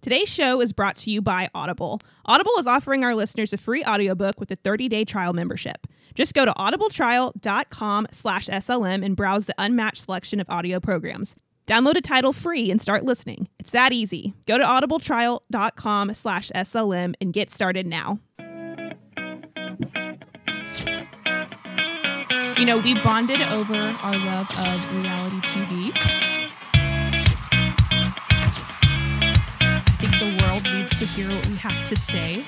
Today's show is brought to you by Audible. Audible is offering our listeners a free audiobook with a 30-day trial membership. Just go to audibletrial.com slash SLM and browse the unmatched selection of audio programs. Download a title free and start listening. It's that easy. Go to audibletrial.com slash SLM and get started now. You know, we bonded over our love of reality TV. To hear what we have to say.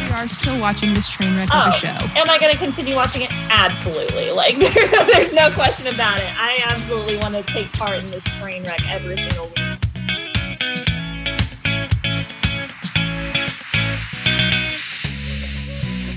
We are still watching this train wreck of a oh, show. Am I going to continue watching it? Absolutely. Like, there's no question about it. I absolutely want to take part in this train wreck every single week.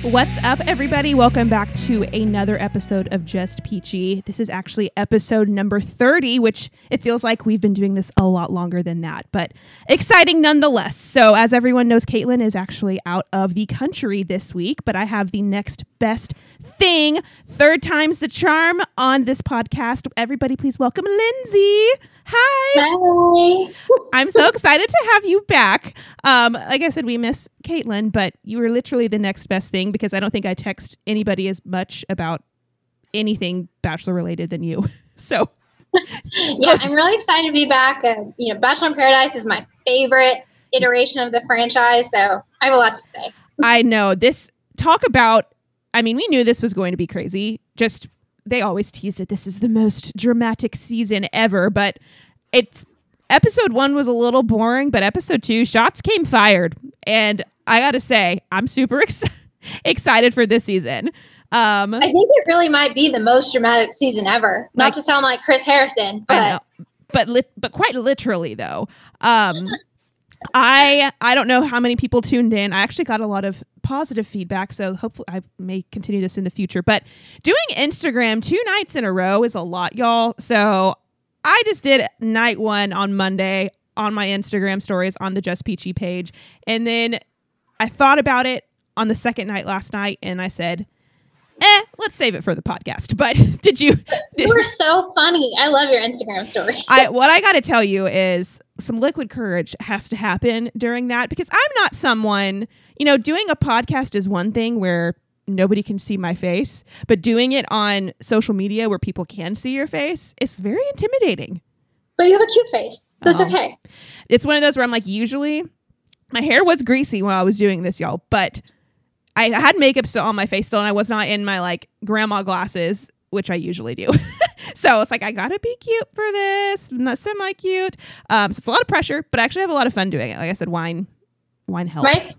What's up, everybody? Welcome back to another episode of Just Peachy. This is actually episode number 30, which it feels like we've been doing this a lot longer than that, but exciting nonetheless. So, as everyone knows, Caitlin is actually out of the country this week, but I have the next best thing, third time's the charm on this podcast. Everybody, please welcome Lindsey. Hi. Hi. I'm so excited to have you back. Um, like I said, we miss Caitlin, but you were literally the next best thing because I don't think I text anybody as much about anything Bachelor related than you. So, yeah, I'm really excited to be back. Uh, you know, Bachelor in Paradise is my favorite iteration of the franchise, so I have a lot to say. I know this. Talk about. I mean, we knew this was going to be crazy. Just they always teased it. This is the most dramatic season ever, but it's episode one was a little boring, but episode two, shots came fired, and I gotta say, I'm super ex- excited for this season. Um, I think it really might be the most dramatic season ever. Not Like- to sound like Chris Harrison, but but lit, but quite literally though. Um, I I don't know how many people tuned in. I actually got a lot of positive feedback, so hopefully I may continue this in the future. But doing Instagram two nights in a row is a lot, y'all. So I just did night one on Monday on my Instagram stories on the Just Peachy page, and then I thought about it on the second night last night, and I said, "Eh, let's save it for the podcast." But did you? Did, you were so funny. I love your Instagram story. I what I got to tell you is some liquid courage has to happen during that because I'm not someone, you know, doing a podcast is one thing where nobody can see my face, but doing it on social media where people can see your face, it's very intimidating. But you have a cute face, so it's Oh. okay. It's one of those where I'm like usually my hair was greasy when I was doing this, y'all, but I had makeup still on my face still and I was not in my like grandma glasses, which I usually do. so it's like I gotta be cute for this, not semi cute. Um, so it's a lot of pressure, but I actually have a lot of fun doing it. Like I said, wine, wine helps. Right?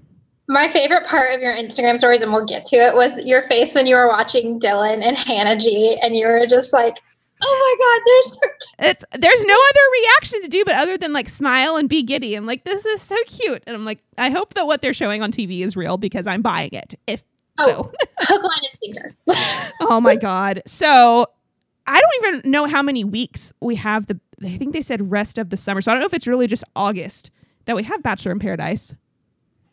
My favorite part of your Instagram stories, and we'll get to it, was your face when you were watching Dylan and Hannah G, and you were just like, "Oh my God, they're so cute." It's there's no other reaction to do but other than like smile and be giddy. I'm like, this is so cute, and I'm like, I hope that what they're showing on TV is real because I'm buying it. If Oh. so. hook, line, and sinker." oh my god. So I don't even know how many weeks we have the I think they said rest of the summer. So I don't know if it's really just August that we have Bachelor in Paradise.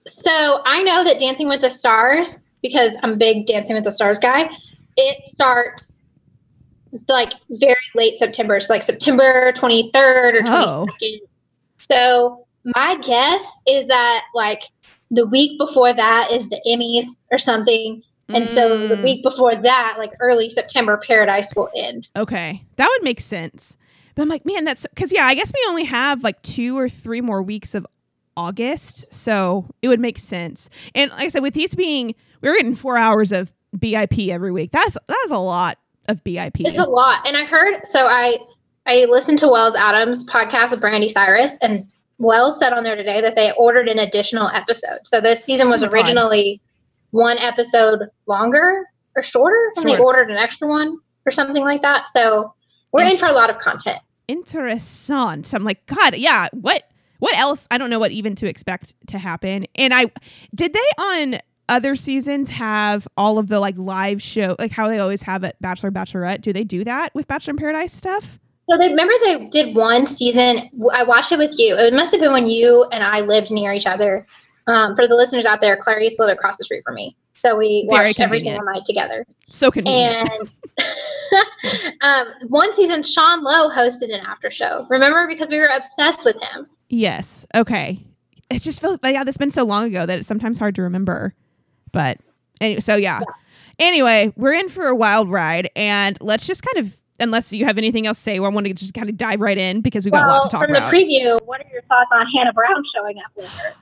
So I know that Dancing with the Stars, because I'm a big Dancing with the Stars guy, it starts like very late September. So like September 23rd or 22nd. Oh. So my guess is that like the week before that is the Emmys or something. And so the Mm, week before that, like early September, Paradise will end. Okay. That would make sense. But I'm like, man, that's cuz yeah, I guess we only have like 2 or 3 more weeks of August, so it would make sense. And like I said with these being we were getting 4 hours of BIP every week. That's that's a lot of BIP. It's a lot. And I heard so I I listened to Wells Adams podcast with Brandi Cyrus and Wells said on there today that they ordered an additional episode. So this season was Oh my God. originally one episode longer or shorter and they ordered an extra one or something like that. So we're in for a lot of content. interessant. So I'm like, God, yeah. What? What else? I don't know what even to expect to happen. And I did they on other seasons have all of the like live show, like how they always have at Bachelor Bachelorette. Do they do that with Bachelor in Paradise stuff? So they remember they did one season. I watched it with you. It must have been when you and I lived near each other. Um, for the listeners out there, Clarice lived across the street from me, so we Very watched every single night together. So convenient. And um, one season, Sean Lowe hosted an after show. Remember, because we were obsessed with him. Yes. Okay. It just felt like yeah, that's been so long ago that it's sometimes hard to remember. But anyway, so yeah. Anyway, we're in for a wild ride, and let's just kind of, unless you have anything else to say, I want to just kind of dive right in because we've got a lot to talk from about. From the preview, what are your thoughts on Hannah Brown showing up with her?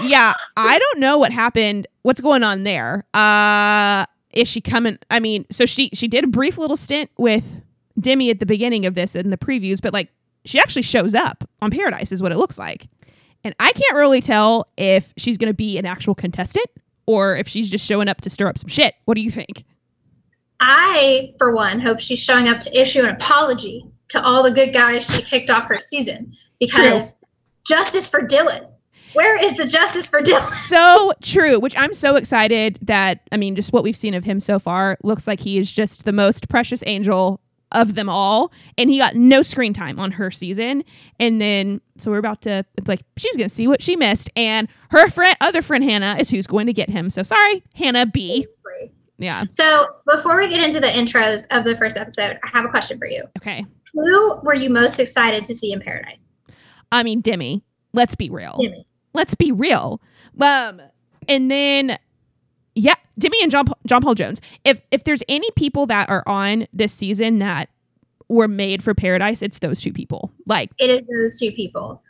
yeah, I don't know what happened. What's going on there? Uh is she coming? I mean, so she she did a brief little stint with Demi at the beginning of this in the previews, but like she actually shows up on Paradise is what it looks like. And I can't really tell if she's going to be an actual contestant or if she's just showing up to stir up some shit. What do you think? I, for one, hope she's showing up to issue an apology to all the good guys she kicked off her season because justice for Dylan. Where is the justice for Dylan? So true, which I'm so excited that I mean, just what we've seen of him so far looks like he is just the most precious angel of them all, and he got no screen time on her season. And then, so we're about to like, she's gonna see what she missed, and her friend, other friend Hannah, is who's going to get him. So sorry, Hannah B. Yeah. So before we get into the intros of the first episode, I have a question for you. Okay. Who were you most excited to see in Paradise? I mean, Demi. Let's be real. Demi. Let's be real. Um, and then yeah, Demi and John John Paul Jones. If if there's any people that are on this season that were made for Paradise, it's those two people. Like, It is those two people.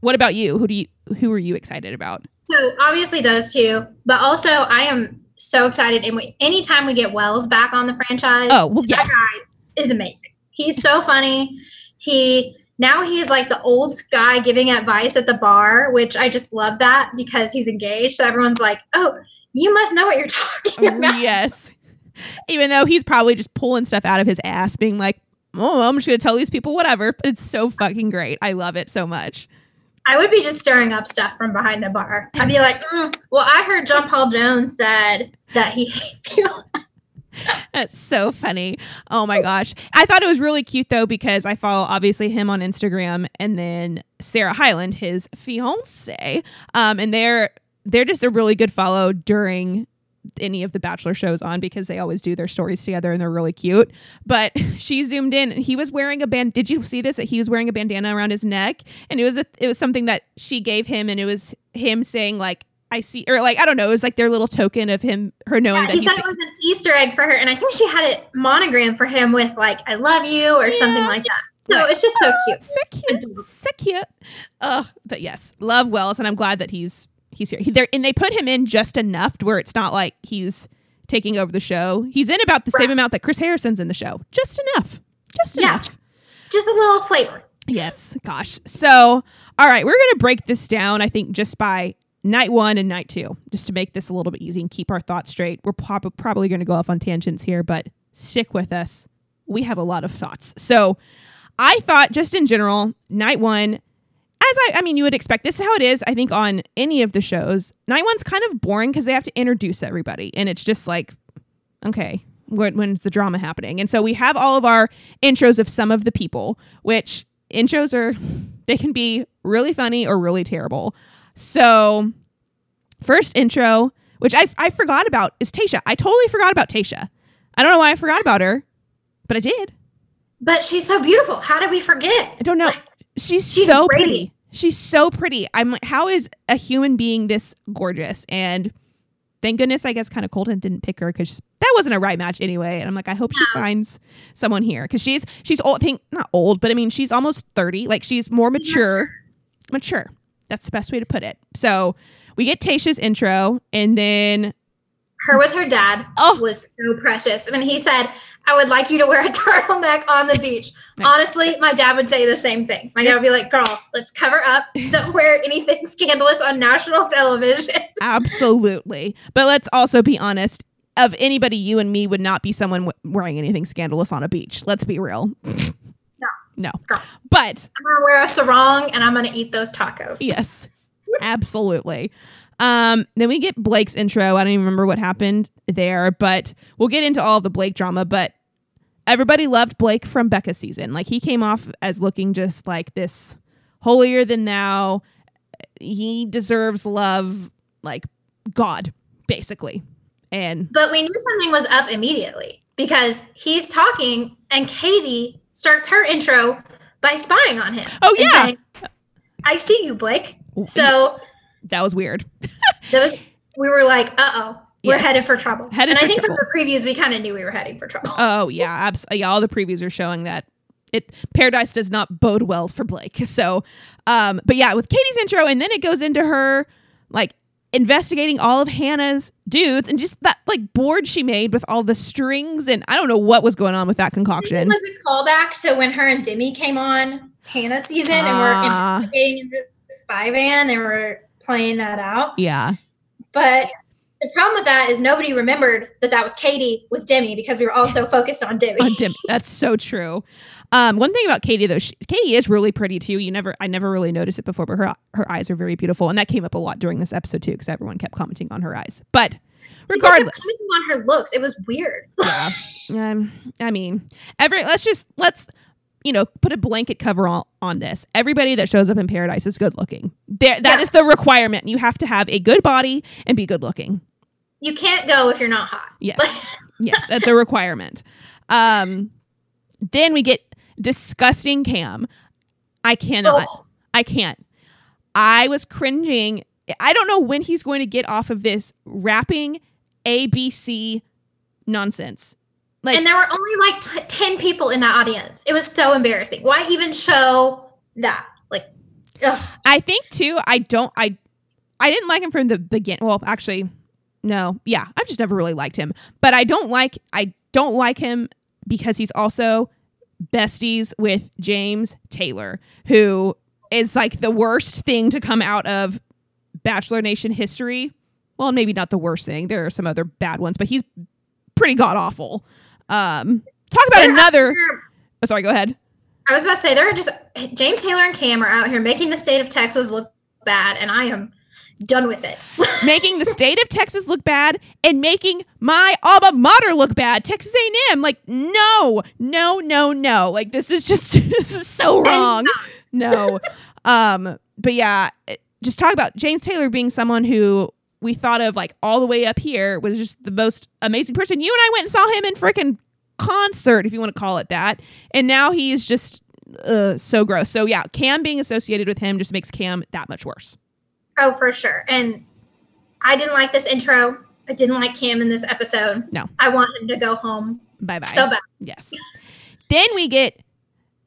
what about you? Who do you who are you excited about? So obviously those two, but also I am so excited. And we, anytime we get Wells back on the franchise, Oh, well, that yes. guy is amazing. He's so funny. He now he's like the old guy giving advice at the bar, which I just love that because he's engaged. So everyone's like, "Oh, you must know what you're talking about." yes. Even though he's probably just pulling stuff out of his ass, being like, "Oh, I'm just gonna tell these people whatever." But it's so fucking great. I love it so much. I would be just stirring up stuff from behind the bar. I'd be like, "Mm, "Well, I heard John Paul Jones said that he hates you." That's so funny. Oh my gosh. I thought it was really cute though because I follow obviously him on Instagram and then Sarah Hyland, his fiance. Um, and they're they're just a really good follow during any of the bachelor shows on because they always do their stories together and they're really cute. But she zoomed in and he was wearing a band did you see this? That he was wearing a bandana around his neck and it was a it was something that she gave him and it was him saying like I see or like I don't know, it was like their little token of him her knowing Yeah, that he said it was an Easter egg for her, and I think she had it monogrammed for him with like "I love you" or something like that. So it's just so oh, cute. so cute, so cute. Oh, but yes, love Wells, and I'm glad that he's he's here. He, there, and they put him in just enough to where it's not like he's taking over the show. He's in about the same amount that Chris Harrison's in the show, just enough, just Yeah. enough. Just a little flavor. Yes, gosh. So, all right, we're gonna break this down. I think just by night one and night two, just to make this a little bit easy and keep our thoughts straight. We're prob- probably going to go off on tangents here, but stick with us. We have a lot of thoughts. So, I thought just in general, night one, I, I mean, you would expect. This is how it is. I think on any of the shows, night one's kind of boring because they have to introduce everybody, and it's just like, okay, when, when's the drama happening? And so we have all of our intros of some of the people, which intros are they can be really funny or really terrible. So, first intro, which I I forgot about, is Tasha. I totally forgot about Tasha. I don't know why I forgot about her, but I did. But she's so beautiful. How did we forget? I don't know. She's, She's so radiant. pretty. She's so pretty. I'm like, how is a human being this gorgeous? And thank goodness, I guess, kind of Colton didn't pick her because that wasn't a right match anyway. And I'm like, I hope she finds someone here because she's she's old. I think not old, but I mean, she's almost thirty. Like she's more mature. Mature. That's the best way to put it. So we get Tasha's intro, and then Her with her dad Oh. was so precious. And when he said, I would like you to wear a turtleneck on the beach. Honestly, my dad would say the same thing. My dad would be like, girl, let's cover up. Don't wear anything scandalous on national television. absolutely. But let's also be honest. Of anybody, you and me would not be someone wearing anything scandalous on a beach. Let's be real. No. No. Girl. But I'm going to wear a sarong and I'm going to eat those tacos. yes, absolutely. Um, then we get Blake's intro. I don't even remember what happened there, but we'll get into all the Blake drama. But everybody loved Blake from Becca's season. Like he came off as looking just like this holier than thou. He deserves love like God, basically. And But we knew something was up immediately. because he's talking and Katie starts her intro by spying on him. Oh, yeah. saying, I see you, Blake. So that was weird. we were like, uh oh, we're Yes. headed for trouble. Headed and for I think trouble. from the previews, we kind of knew we were heading for trouble. Oh yeah, abs- yeah. All the previews are showing that it Paradise does not bode well for Blake. So, um, but yeah, with Katie's intro, and then it goes into her like investigating all of Hannah's dudes, and just that like board she made with all the strings, and I don't know what was going on with that It concoction. was a callback to when her and Demi came on Hannah season and Ah. were investigating the spy van. They were playing that out. Yeah, But the problem with that is nobody remembered that that was Katie with Demi because we were all so focused on Demi. on Dim- that's so true. Um, one thing about Katie though, she, Katie is really pretty too. You never, I never really noticed it before, but her her eyes are very beautiful, and that came up a lot during this episode too, because everyone kept commenting on her eyes. But regardless, commenting on her looks. It was weird. yeah. Um, I mean, every let's just let's you know put a blanket cover on on this. Everybody that shows up in Paradise is good looking. There, that Yeah. is the requirement. You have to have a good body and be good looking. You can't go if you're not hot. Yes, yes, that's a requirement. Um, then we get disgusting Cam. I cannot. Oh. I can't. I was cringing. I don't know when he's going to get off of this rapping ABC nonsense. Like and there were only like t- 10 people in that audience. It was so embarrassing. Why even show that? Like, ugh. I think too. I don't. I I didn't like him from the begin. Well, actually, no. Yeah, I've just never really liked him. But I don't like. I don't like him because he's also besties with James Taylor, who is like the worst thing to come out of Bachelor Nation history. Well, maybe not the worst thing. There are some other bad ones, but he's pretty god awful. Um, talk about They're another. here- Oh, sorry, go ahead. I was about to say, there are just James Taylor and Cam are out here making the state of Texas look bad, and I am done with it. making the state of Texas look bad and making my alma mater look bad, Texas A&M. Like, no, no, no, no. Like, this is just this is so wrong. No, um, but yeah, just talk about James Taylor being someone who we thought of like all the way up here was just the most amazing person. You and I went and saw him in freaking concert, if you want to call it that, and now he's just uh, so gross. So yeah, Cam being associated with him just makes Cam that much worse. Oh, for sure. And I didn't like this intro. I didn't like Cam in this episode. No. I want him to go home Bye bye. so bad. Yes. then we get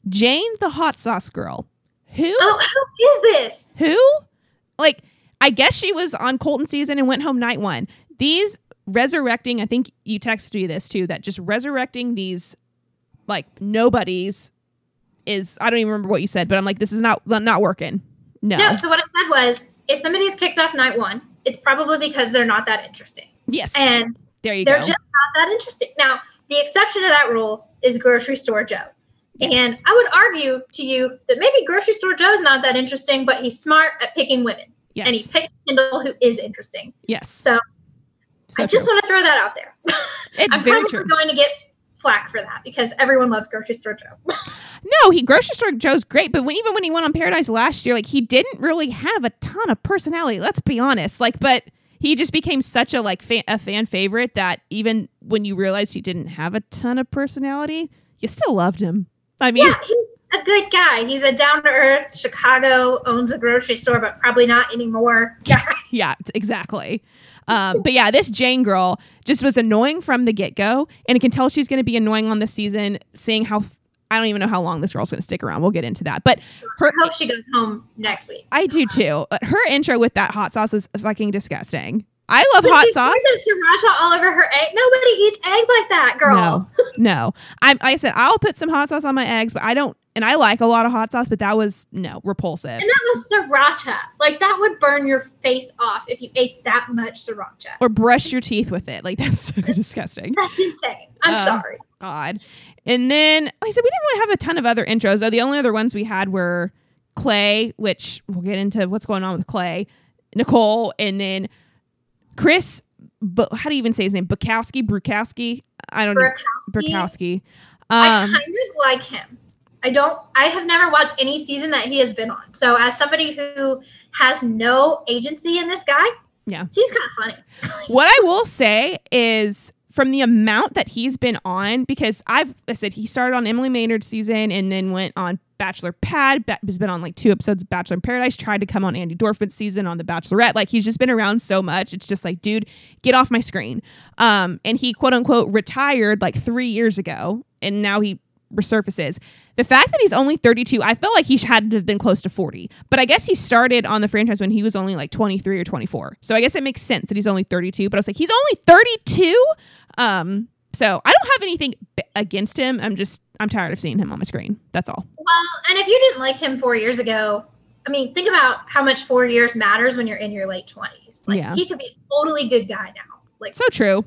Jane the hot sauce girl. Who? Oh, who is this? Who? Like, I guess she was on Colton season and went home night one. These resurrecting, I think you texted me this too, that just resurrecting these like nobodies is I don't even remember what you said, but I'm like, this is not not working. No. No, so what I said was if somebody's kicked off night one, it's probably because they're not that interesting. Yes. And there you go. they're go. just not that interesting. Now, the exception to that rule is grocery store Joe. Yes. And I would argue to you that maybe grocery store Joe's not that interesting, but he's smart at picking women. Yes. And he picked Kendall, who is interesting. yes. So, So I just true. want to throw that out there. it's I'm very probably true. going to get flack for that because everyone loves grocery store Joe. No, he grocery store Joe's great, but when, even when he went on Paradise last year, like he didn't really have a ton of personality. Let's be honest. Like, but he just became such a like fan, a fan favorite that even when you realized he didn't have a ton of personality, you still loved him. I mean, yeah, he's a good guy. He's a down to earth Chicago owns a grocery store, but probably not anymore. Yeah. yeah, exactly. Um, but yeah, this Jane girl just was annoying from the get go, and I can tell she's going to be annoying on this season. Seeing how I don't even know how long this girl's going to stick around. We'll get into that, but her I hope she goes home next week. I do too. But her intro with that hot sauce is fucking disgusting. I love But hot she sauce. sriracha all over her egg. Nobody eats eggs like that, girl. No, no. I'm. I said I'll put some hot sauce on my eggs, but I don't. And I like a lot of hot sauce, but that was no repulsive. And that was sriracha. Like that would burn your face off if you ate that much sriracha. Or brush your teeth with it. Like that's so disgusting. That's insane. I'm Uh, sorry. God. And then, like I said, we didn't really have a ton of other intros. Though the only other ones we had were Clay, which we'll get into what's going on with Clay, Nicole, and then Chris. But how do you even say his name? Bukowski, Brukowski. I don't know. Burkowski, Brukowski. I Um, kind of like him. I don't. I have never watched any season that he has been on. So as somebody who has no agency in this guy, Yeah. seems kind of funny. what I will say is from the amount that he's been on, because I've I said he started on Emily Maynard season and then went on Bachelor Pad, has been on like two episodes of Bachelor in Paradise, tried to come on Andi Dorfman's season on The Bachelorette. Like he's just been around so much. It's just like, dude, get off my screen. Um, and he quote unquote retired like three years ago, and now he resurfaces. The fact that he's only 32, I feel like he had to have been close to 40. But I guess he started on the franchise when he was only like 23 or 24. So I guess it makes sense that he's only 32. But I was like, he's only 32. Um, so I don't have anything b- against him. I'm just I'm tired of seeing him on my screen. That's all. Well, and if you didn't like him four years ago, I mean, think about how much four years matters when you're in your late twenties. Like Yeah. he could be a totally good guy now. Like So true.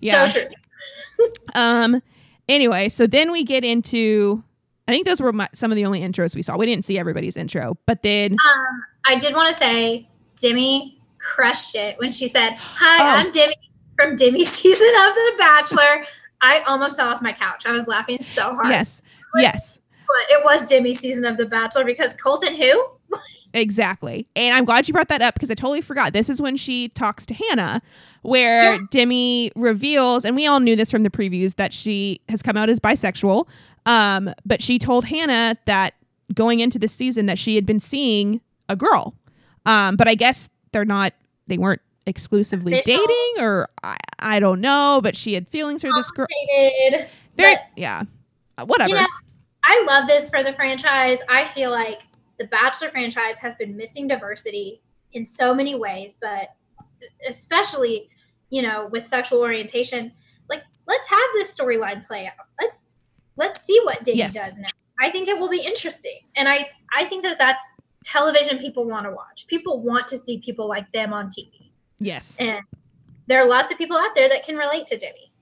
Yeah. so true. Um. Anyway, so then we get into. I think those were my, some of the only intros we saw. We didn't see everybody's intro, but then Um, I did want to say Demi crushed it when she said, "Hi, Oh. I'm Demi from Demi's season of The Bachelor." I almost fell off my couch. I was laughing so hard. yes, yes, but it was Demi's season of The Bachelor because Colton, who exactly. And I'm glad you brought that up because I totally forgot. This is when she talks to Hannah, where Yeah. Demi reveals, and we all knew this from the previews that she has come out as bisexual. Um, but she told Hannah that going into this season that she had been seeing a girl. Um, but I guess they're not. They weren't exclusively Official. dating, or I, I don't know. But she had feelings for this girl. Very, But, yeah, whatever. you know, I love this for the franchise. I feel like the Bachelor franchise has been missing diversity in so many ways, but especially, you know, with sexual orientation. Like, let's have this storyline play out. Let's let's see what Diddy Yes. does now. I think it will be interesting, and I I think that that's television people want to watch. People want to see people like them on TV, yes, and there are lots of people out there that can relate to Demi.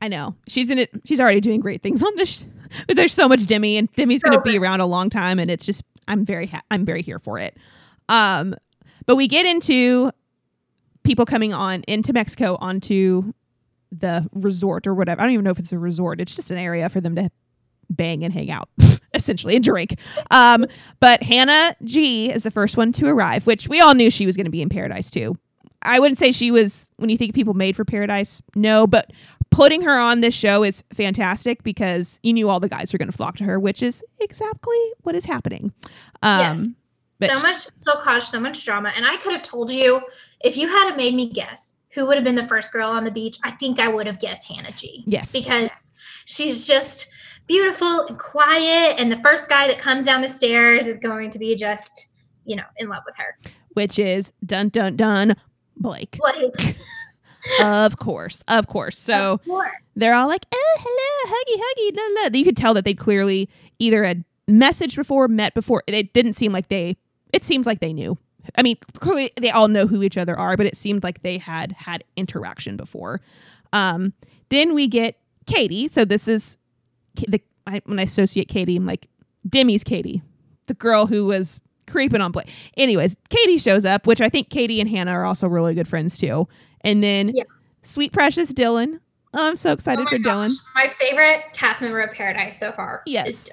I know. She's in it. She's already doing great things on this. sh- But there's so much Demi, and Demi's going to be around a long time, and it's just I'm very ha- I'm very here for it. Um, but we get into people coming on into Mexico onto the resort or whatever. I don't even know if it's a resort. It's just an area for them to bang and hang out, essentially, and drink. Um, but Hannah G is the first one to arrive, which we all knew she was going to be in Paradise too. I wouldn't say she was when you think people made for Paradise, no, but putting her on this show is fantastic because you knew all the guys were going to flock to her, which is exactly what is happening. Um, Yes. but so much so caused so much drama. And i could have told you if you had made me guess who would have been the first girl on the beach i think i would have guessed hannah g. Yes, because she's just beautiful and quiet and the first guy that comes down the stairs is going to be just you know in love with her. Which is dun dun dun Blake, like of course, of course. So of course. they're all like, "Oh, hello, huggy, huggy." La, la. You could tell that they clearly either had messaged before, met before. It didn't seem like they. It seemed like they knew. I mean, clearly they all know who each other are, but it seemed like they had had interaction before. Um, then we get Katie. So this is the I, when I associate Katie, I'm like Demi's Katie, the girl who was creeping on Blake. Anyways, Katie shows up, which I think Katie and Hannah are also really good friends too. And then Yeah. sweet precious Dylan. Oh, I'm so excited Oh for my Dylan. my favorite cast member of paradise so far Yes.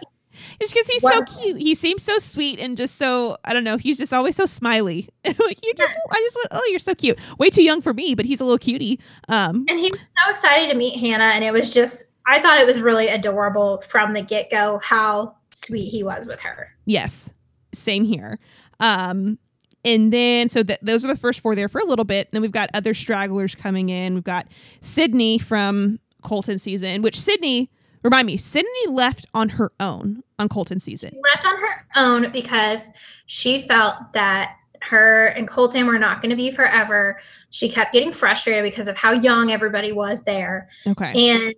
It's because he's Wonderful. so cute. He seems so sweet and just so I don't know. He's just always so smiley. like you just, I just went, oh, you're so cute. Way too young for me, but he's a little cutie. Um, And he was so excited to meet Hannah, and it was just, I thought it was really adorable from the get go how sweet he was with her. yes, same here. Um, and then so that those are the first four there for a little bit. Then we've got other stragglers coming in. We've got Sydney from Colton season, which Sydney remind me, Sydney left on her own on Colton season. Left on her own because she felt that her and Colton were not going to be forever. She kept getting frustrated because of how young everybody was there. Okay. And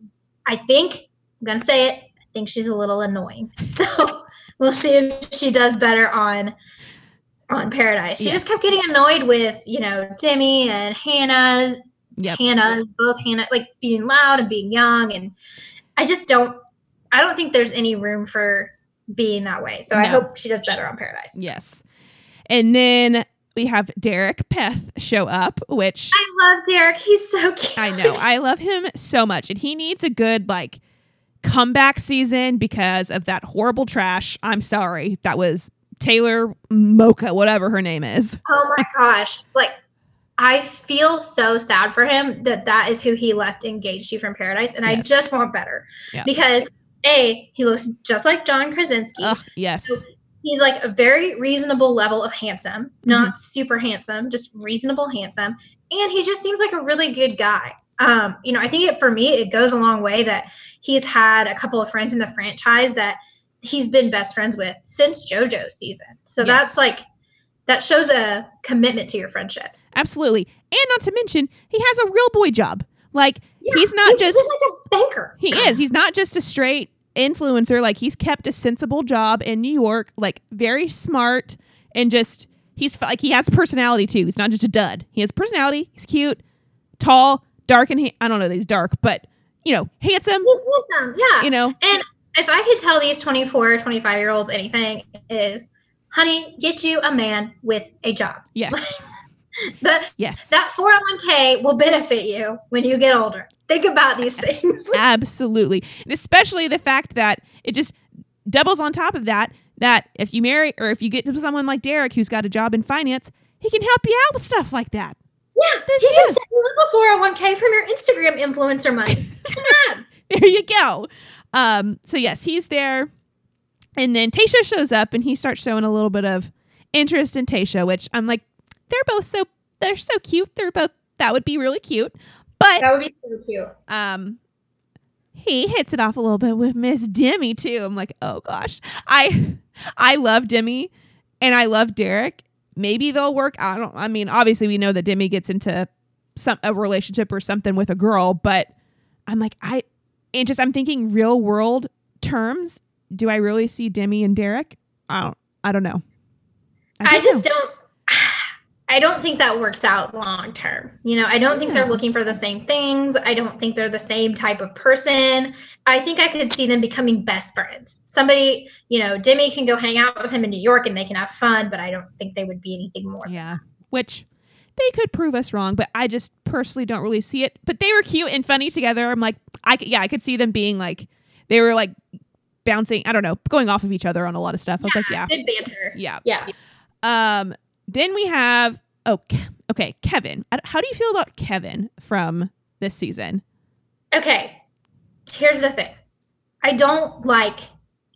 I think, I'm going to say it, I think she's a little annoying. So we'll see if she does better on on Paradise. She just kept getting annoyed with, you know, Demi and Hannah's Yep. Hannah's both Hannah like being loud and being young and I just don't I don't think there's any room for being that way. So I hope she does better on Paradise. Yes. And then we have Derek Peth show up, which I love Derek. He's so cute. I know. I love him so much. And he needs a good like comeback season because of that horrible trash. I'm sorry. That was Taylor Mocha, whatever her name is. oh my gosh. Like I feel so sad for him that that is who he left engaged to from Paradise, and I just want better Yeah. because a he looks just like John Krasinski. Ugh, yes. He's like a very reasonable level of handsome, not Mm-hmm. super handsome, just reasonable handsome, and he just seems like a really good guy. Um, you know, I think it for me it goes a long way that he's had a couple of friends in the franchise that he's been best friends with since JoJo's season. So Yes. that's like that shows a commitment to your friendships. Absolutely. And not to mention, he has a real boy job. Like Yeah, he's not just like a banker. he is. He's not just a straight influencer. Like he's kept a sensible job in New York, like very smart and just he's like he has personality too. He's not just a dud. He has personality. He's cute, tall, dark and ha- I don't know that he's dark, but you know, handsome, He's handsome. Yeah. you know. And if I could tell these 24, 25 year olds anything, is honey, get you a man with a job. Yes. That Yes. that 401k will benefit you when you get older. Think about these things. Absolutely. And especially the fact that it just doubles on top of that that if you marry or if you get to someone like Derek who's got a job in finance, he can help you out with stuff like that. yeah, This he can is- set you up a 401k from your Instagram influencer money. Come on. There you go. Um, so yes, he's there. And then Tasha shows up and he starts showing a little bit of interest in Tasha, which I'm like, they're both so they're so cute. They're both that would be really cute. But That would be so cute. um he hits it off a little bit with Miss Demi too. I'm like, oh gosh. I I love Demi and I love Derek. Maybe they'll work. I don't I mean, obviously we know that Demi gets into some a relationship or something with a girl, but I'm like, I and just I'm thinking real world terms. Do I really see Demi and Derek? I don't I don't know. I, don't just know. don't. I don't think that works out long term. You know, I don't think Yeah. they're looking for the same things. I don't think they're the same type of person. I think I could see them becoming best friends. Somebody, you know, Demi can go hang out with him in New York and they can have fun, but I don't think they would be anything more. Yeah. Which they could prove us wrong, but I just personally don't really see it. But they were cute and funny together. I'm like, I yeah, I could see them being like, they were like bouncing. I don't know, going off of each other on a lot of stuff. I was like, yeah, Good banter. yeah. Yeah. Um. Then we have oh, okay, Kevin. How do you feel about Kevin from this season? Okay. Here's the thing. I don't like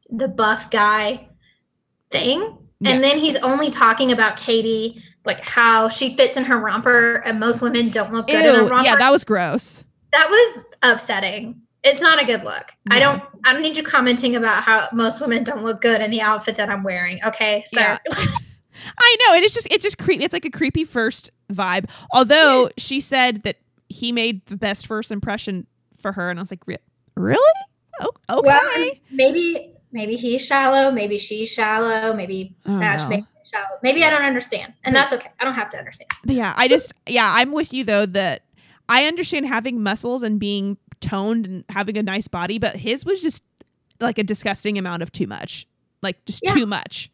the buff guy thing. Yeah. And then he's only talking about Katie, like how she fits in her romper, and most women don't look good in a romper. yeah, that was gross. That was upsetting. It's not a good look. I don't. I don't need you commenting about how most women don't look good in the outfit that I'm wearing. Okay, so Yeah. I know, and it's just it's just creepy. It's like a creepy first vibe. Although she said that he made the best first impression for her, and I was like, "Re- really? Oh, okay. well, um, maybe maybe he's shallow, maybe she's shallow, maybe Oh, no. makes shallow. Maybe I don't understand, and that's okay. I don't have to understand. But yeah, I just yeah, I'm with you though that I understand having muscles and being toned and having a nice body, but his was just like a disgusting amount of too much. Like just Yeah. too much.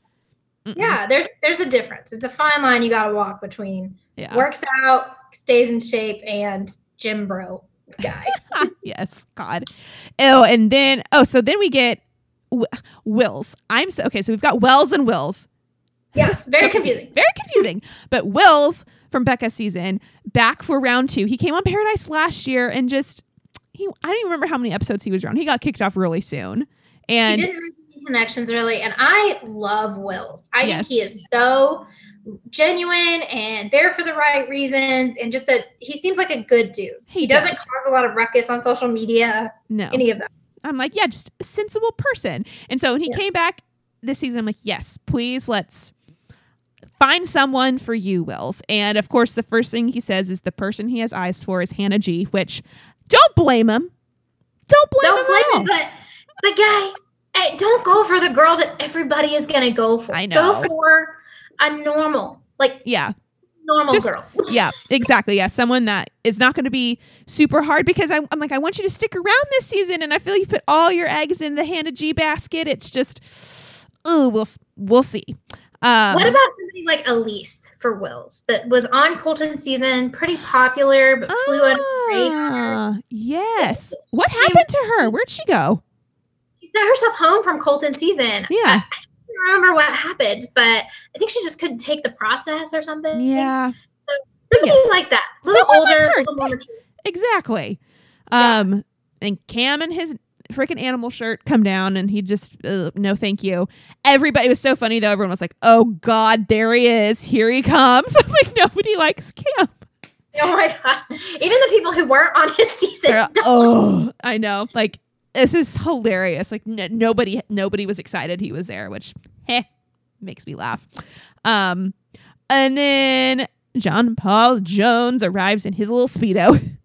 Mm-mm. Yeah, there's there's a difference. It's a fine line you got to walk between Yeah. works out, stays in shape, and gym bro guy. yes, God. Oh, and then oh, so then we get w- Wills. I'm so okay. So we've got Wells and Wills. yes, very So confusing. Very confusing. But Wills from Becca's season back for round two. He came on Paradise last year and just he I don't even remember how many episodes he was around. He got kicked off really soon. And he didn't make any connections really, and I love Wills. I Yes. think he is so genuine and there for the right reasons, and just a he seems like a good dude. He He, doesn't does. cause a lot of ruckus on social media, no. any of that. I'm like, yeah, just a sensible person. And so when he Yeah. came back this season, I'm like, yes, please let's find someone for you, Wills. And of course, the first thing he says is the person he has eyes for is Hannah G, which don't blame him. Don't blame Don't him blame at all. him, but but guy, hey, don't go for the girl that everybody is gonna go for. I know. Go for a normal, like yeah, normal Just- girl. yeah, exactly. Yeah, someone that is not going to be super hard because I'm, I'm like, I want you to stick around this season, and I feel you put all your eggs in the Hannah G basket. It's just, ooh, we'll we'll see. Um, what about like Elise for Wills that was on Colton season, pretty popular, but flew under the radar? Ah, yes. What happened to her? Where'd she go? She sent herself home from Colton season. Yeah. I, I don't remember what happened, but I think she just couldn't take the process or something. Yeah. Somebody Yes. like that. A little Someone like older, a little more mature. Exactly. Yeah. Um, and Cam and his freaking animal shirt come down, and he just uh, no, thank you. Everybody was so funny though. Everyone was like, "Oh God, there he is! Here he comes!" I'm like, nobody likes Cam. Oh my god! Even the people who weren't on his season. Oh, I know. Like this is hilarious. Like n- nobody, nobody was excited he was there, which heh, makes me laugh. Um, and then John Paul Jones arrives in his little speedo.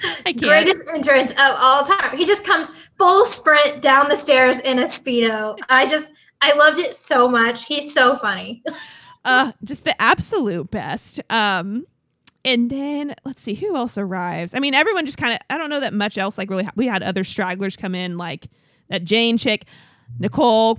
I can't. Greatest entrance of all time. He just comes full sprint down the stairs in a speedo. I just, I loved it so much. He's so funny. uh just the absolute best um and then let's see who else arrives i mean everyone just kind of i don't know that much else like really we had other stragglers come in like that jane chick nicole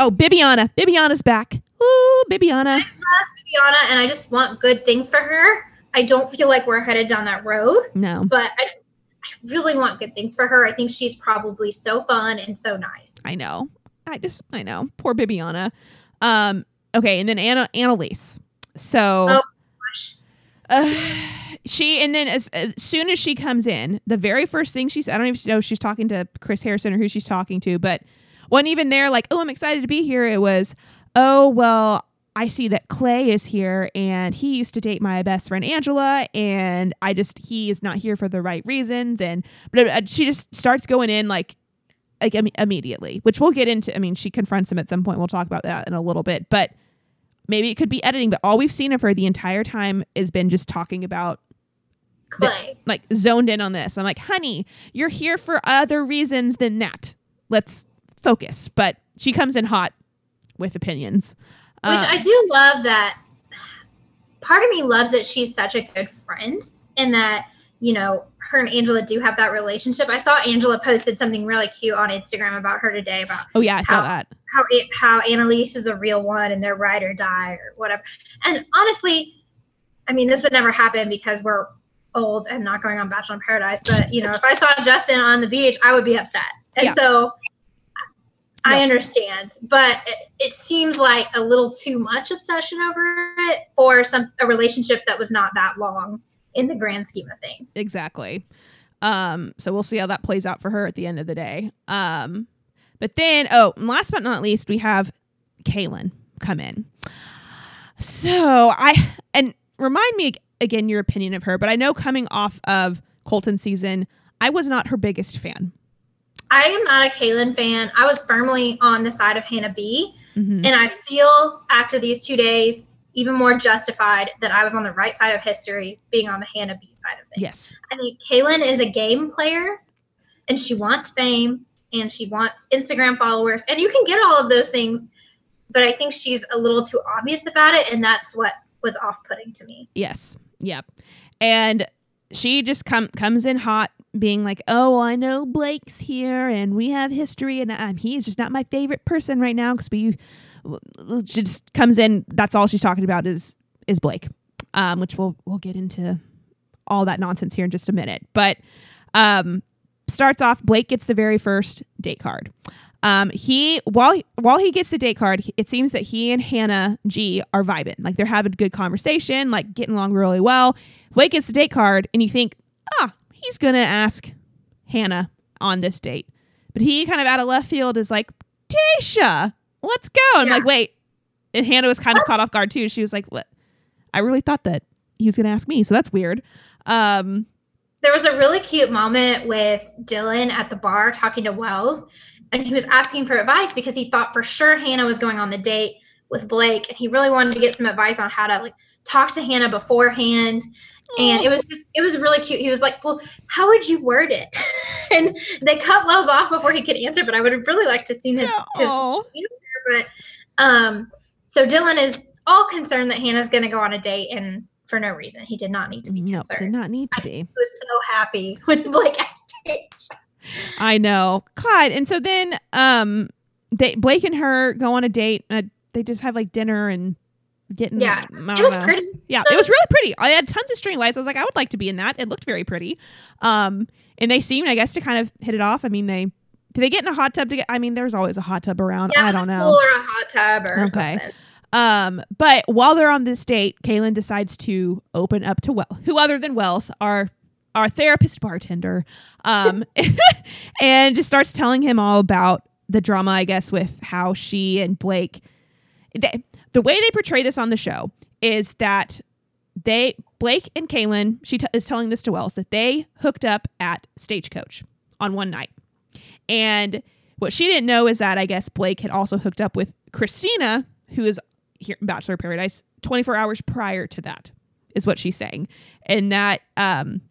oh bibiana bibiana's back Ooh, bibiana I love Bibiana, and I just want good things for her. I don't feel like we're headed down that road, no but I just, I really want good things for her. I think she's probably so fun and so nice. i know i just i know poor bibiana um okay and then anna annaliese so Oh. Gosh. uh, she and then as, as soon as she comes in, the very first thing she said, I don't even know if she's talking to Chris Harrison or who she's talking to, but wasn't even there like, oh, I'm excited to be here. It was, oh, well, I see that Clay is here and he used to date my best friend Angela and I just he is not here for the right reasons and but uh, she just starts going in like like Im- immediately, which we'll get into. I mean, she confronts him at some point. We'll talk about that in a little bit, but maybe it could be editing, but all we've seen of her the entire time has been just talking about this, Clay. like zoned in on this. I'm like, honey, you're here for other reasons than that. Let's focus. But she comes in hot with opinions. Which Uh, I do love that part of me loves that she's such a good friend and that, you know, her and Angela do have that relationship. I saw Angela posted something really cute on Instagram about her today about oh yeah, I saw how- that. how it, how Annaliese is a real one and they're ride or die or whatever. And honestly, I mean, this would never happen because we're old and not going on Bachelor in Paradise. But you know, if I saw Justin on the beach, I would be upset. And Yeah. so I understand, but it, it seems like a little too much obsession over it for some a relationship that was not that long in the grand scheme of things. Exactly. Um, so we'll see how that plays out for her at the end of the day. Um, but then, oh, and last but not least, we have Caelynn come in. So I and remind me again your opinion of her, but I know coming off of Colton season, I was not her biggest fan. I am not a Caelynn fan. I was firmly on the side of Hannah B. Mhm. And I feel after these two days, even more justified that I was on the right side of history, being on the Hannah B side of things. Yes, I think Caelynn is a game player and she wants fame and she wants Instagram followers. And you can get all of those things, but I think she's a little too obvious about it. And that's what was off putting to me. yes, yep. And she just come comes in hot, being like, "Oh, well, I know Blake's here, and we have history, and um, he's just not my favorite person right now because we." She just comes in. That's all she's talking about is is Blake, um, which we'll we'll get into all that nonsense here in just a minute. But um, starts off. Blake gets the very first date card. Um, he while while he gets the date card, it seems that he and Hannah G are vibing. Like they're having a good conversation, like getting along really well. Blake gets the date card, and you think, ah, he's gonna ask Hannah on this date. But he kind of out of left field is like, Tasha, let's go. I'm Yeah. like, wait. And Hannah was kind of caught off guard too. She was like, what? I really thought that he was gonna ask me, so that's weird. Um, There was a really cute moment with Dylan at the bar talking to Wells, and he was asking for advice because he thought for sure Hannah was going on the date with Blake, and he really wanted to get some advice on how to like talk to Hannah beforehand. And it was just, it was really cute. He was like, Well, how would you word it? and they cut Wells off before he could answer, but I would have really liked to seen his, his oh, but um so Dylan is all concerned that Hannah's gonna go on a date and for no reason. He did not need to be no, concerned. did not need to be. He was so happy when Blake asked. I know. God. And so then um they Blake and her go on a date. Uh, they just have like dinner and getting Yeah, It was know. pretty. Yeah, it was really pretty. I had tons of string lights. I was like, I would like to be in that. It looked very pretty. Um and they seemed, I guess, to kind of hit it off. I mean, they did they get in a hot tub to get I mean, there's always a hot tub around. Yeah, I don't a know. or a hot tub or Okay. something. Um, but while they're on this date, Kaylin decides to open up to Well, who other than Wells, our our therapist bartender, um, and just starts telling him all about the drama, I guess, with how she and Blake. They, the way they portray this on the show is that they Blake and Caelynn, she t- is telling this to Wells that they hooked up at Stagecoach on one night, and what she didn't know is that I guess Blake had also hooked up with Christina, who is here in Bachelor Paradise, 24 hours prior to that, is what she's saying, and that um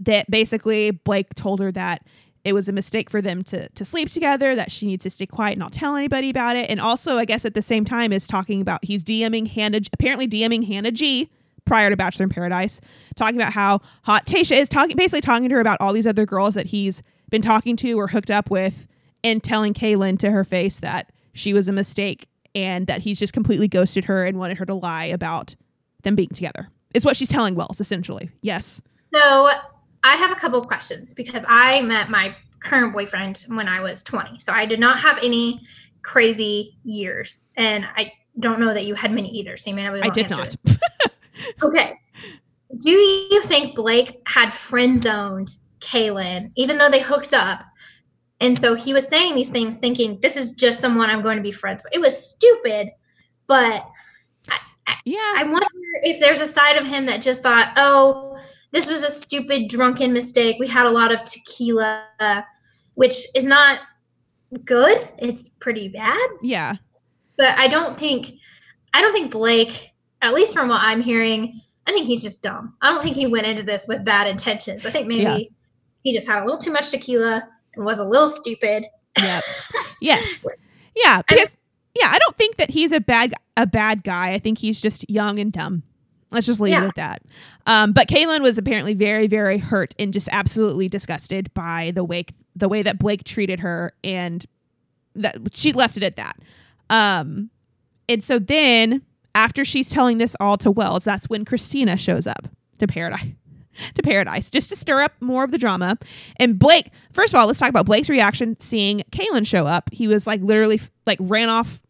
that basically Blake told her that it was a mistake for them to to sleep together that she needs to stay quiet and not tell anybody about it. And also i guess at the same time is talking about he's dming hannah apparently dming hannah g prior to bachelor in paradise talking about how hot tasha is talking basically talking to her about all these other girls that he's been talking to or hooked up with and telling Caelynn to her face that she was a mistake and that he's just completely ghosted her and wanted her to lie about them being together is what she's telling wells essentially. Yes. So I have a couple of questions because I met my current boyfriend when I was 20. So I did not have any crazy years. And I don't know that you had many either. So you may not i did not. Okay. Do you think Blake had friend zoned Caelynn, even though they hooked up? And so he was saying these things thinking, this is just someone I'm going to be friends with. It was stupid, but yeah I wonder if there's a side of him that just thought, oh, this was a stupid drunken mistake. We had a lot of tequila, which is not good. It's pretty bad. yeah But I don't think, I don't think Blake, at least from what I'm hearing, I think he's just dumb. I don't think he went into this with bad intentions. I think maybe Yeah. he just had a little too much tequila and was a little stupid. Yep. yes. Yeah. Because yeah, I don't think that he's a bad a bad guy. I think he's just young and dumb. Let's just leave Yeah. it at that. Um, but Caelynn was apparently very, very hurt and just absolutely disgusted by the way the way that Blake treated her, and that she left it at that. Um, and so then after she's telling this all to Wells, that's when Christina shows up to Paradise. To Paradise, just to stir up more of the drama. And Blake, first of all, let's talk about Blake's reaction seeing Caelynn show up. He was like literally like ran off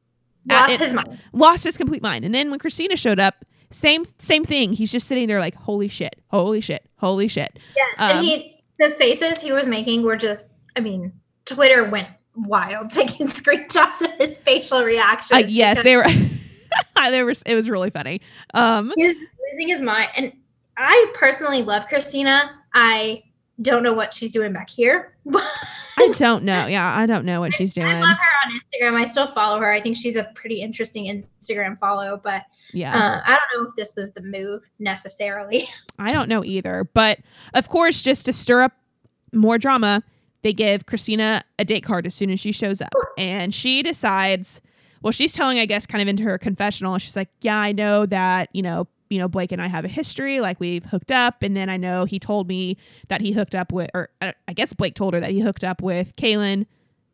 at Lost it- his mind. lost his complete mind. And then when Christina showed up, same same thing. He's just sitting there like, holy shit, holy shit, holy shit. Yes, Um, and he the faces he was making were just. I mean, Twitter went wild taking screenshots of his facial reactions. Uh, yes, they were. they were. It was really funny. Um, he was losing his mind. And I personally love Christina. I don't know what she's doing back here, but I don't know. Yeah, I don't know what she's doing. I love her on Instagram. I still follow her. I think she's a pretty interesting Instagram follow, but Yeah, uh, I don't know if this was the move necessarily. I don't know either. But of course, just to stir up more drama, they give Christina a date card as soon as she shows up, and she decides. Well, she's telling, I guess, kind of into her confessional. She's like, "Yeah, I know that you know, you know, Blake and I have a history. Like we've hooked up, and then I know he told me that he hooked up with, or I guess Blake told her that he hooked up with Caelynn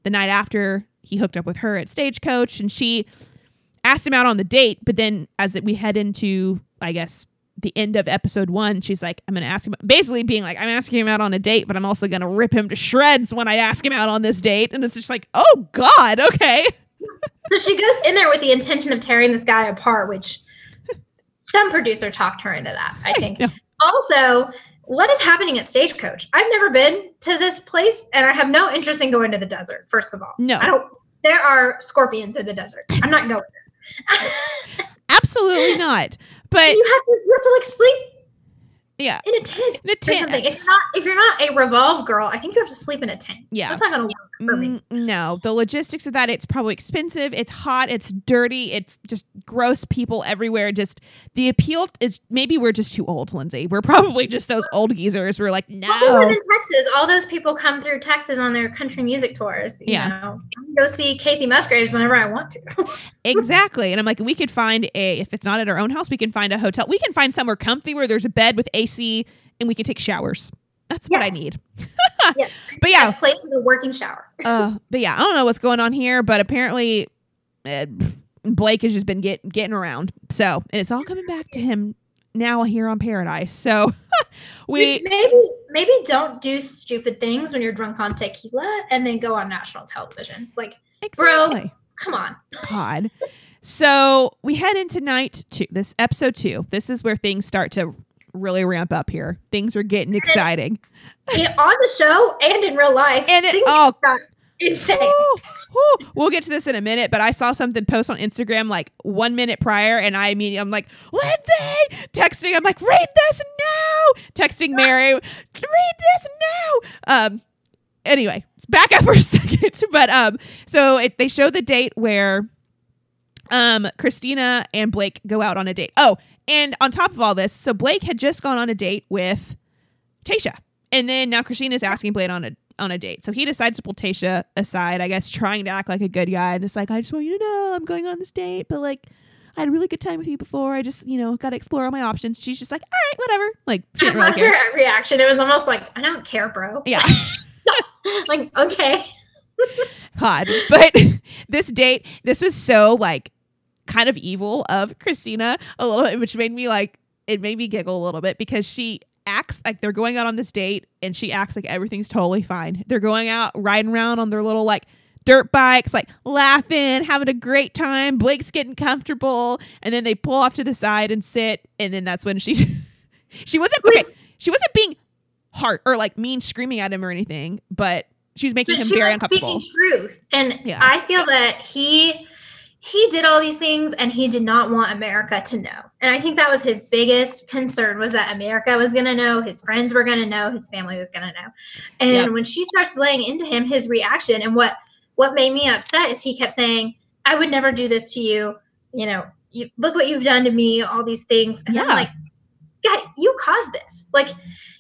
the night after he hooked up with her at Stagecoach, and she asked him out on the date. But then, as we head into, I guess, the end of episode one, she's like, I'm going to ask him, basically being like, I'm asking him out on a date, but I'm also going to rip him to shreds when I ask him out on this date. And it's just like, oh God, okay. So she goes in there with the intention of tearing this guy apart, which some producer talked her into that, I think. know. Also, what is happening at Stagecoach? I've never been to this place and I have no interest in going to the desert, first of all. No. I don't there are scorpions in the desert. I'm not going there. Absolutely not. But you have to you have to like sleep yeah, in a tent in a or tent- something. If you're not if you're not a revolve girl, I think you have to sleep in a tent. Yeah. That's not gonna work for me. Mm, no, the logistics of that, it's probably expensive. It's hot. It's dirty. It's just gross people everywhere. Just the appeal is maybe we're just too old, Lindsey. We're probably just those old geezers. We're like, Well, we live no. in Texas. All those people come through Texas on their country music tours. You Yeah. know, I can go see Kacey Musgraves whenever I want to. Exactly. And I'm like, we could find a, if it's not at our own house, we can find a hotel. We can find somewhere comfy where there's a bed with AC and we can take showers. That's what I need. yes. But yeah, A place with a working shower. uh, but yeah, I don't know what's going on here, but apparently uh, Blake has just been get, getting around. So, and it's all coming back to him now here on Paradise. So we, Which maybe maybe don't do stupid things when you're drunk on tequila and then go on national television. Like, Bro. exactly. come on. God. So we head into night two. This episode two. This is where things start to really ramp up here. Things are getting exciting. And on the show and in real life. And it- things oh. got insane. We'll get to this in a minute, but I saw something post on Instagram like one minute prior, and I immediately I'm like, Lindsey, texting. I'm like, read this now. Texting Mary, read this now. Um. Anyway, back up for a second. But um, so it, they show the date where um Christina and Blake go out on a date. Oh, and on top of all this, so Blake had just gone on a date with Tasha. And then now Christina's asking Blake on a on a date. So he decides to pull Tasha aside, I guess trying to act like a good guy. And it's like, I just want you to know I'm going on this date, but like I had a really good time with you before. I just, you know, gotta explore all my options. She's just like, all right, whatever. Like she I really her reaction. It was almost like, I don't care, bro. Yeah. like, okay. God. But this date, this was so like kind of evil of Christina a little bit, which made me like it made me giggle a little bit because she acts like they're going out on this date and she acts like everything's totally fine. They're going out riding around on their little like dirt bikes, like laughing, having a great time. Blake's getting comfortable, and then they pull off to the side and sit, and then that's when she she wasn't okay. She wasn't being hard or like mean, screaming at him or anything, but she's making But him she very was uncomfortable. speaking truth. And Yeah. I feel that he he did all these things and he did not want America to know. And I think that was his biggest concern was that America was going to know, his friends were going to know, his family was going to know. And Yep. when she starts laying into him his reaction and what what made me upset is he kept saying, "I would never do this to you. You know, you look what you've done to me, all these things." And I'm Yeah. like, "Guy, you caused this." Like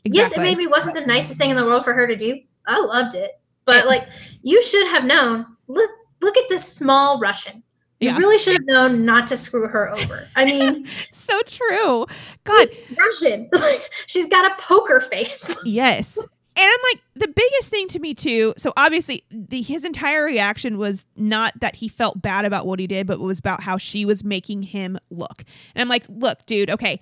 Yes, it maybe wasn't the nicest thing in the world for her to do. I loved it. But like you should have known. Look look at this small Russian. You really should have known not to screw her over. I mean, so true. God, Russian. Like she's got a poker face. yes. And I'm like, the biggest thing to me too. So obviously, the his entire reaction was not that he felt bad about what he did, but it was about how she was making him look. And I'm like, look, dude, okay,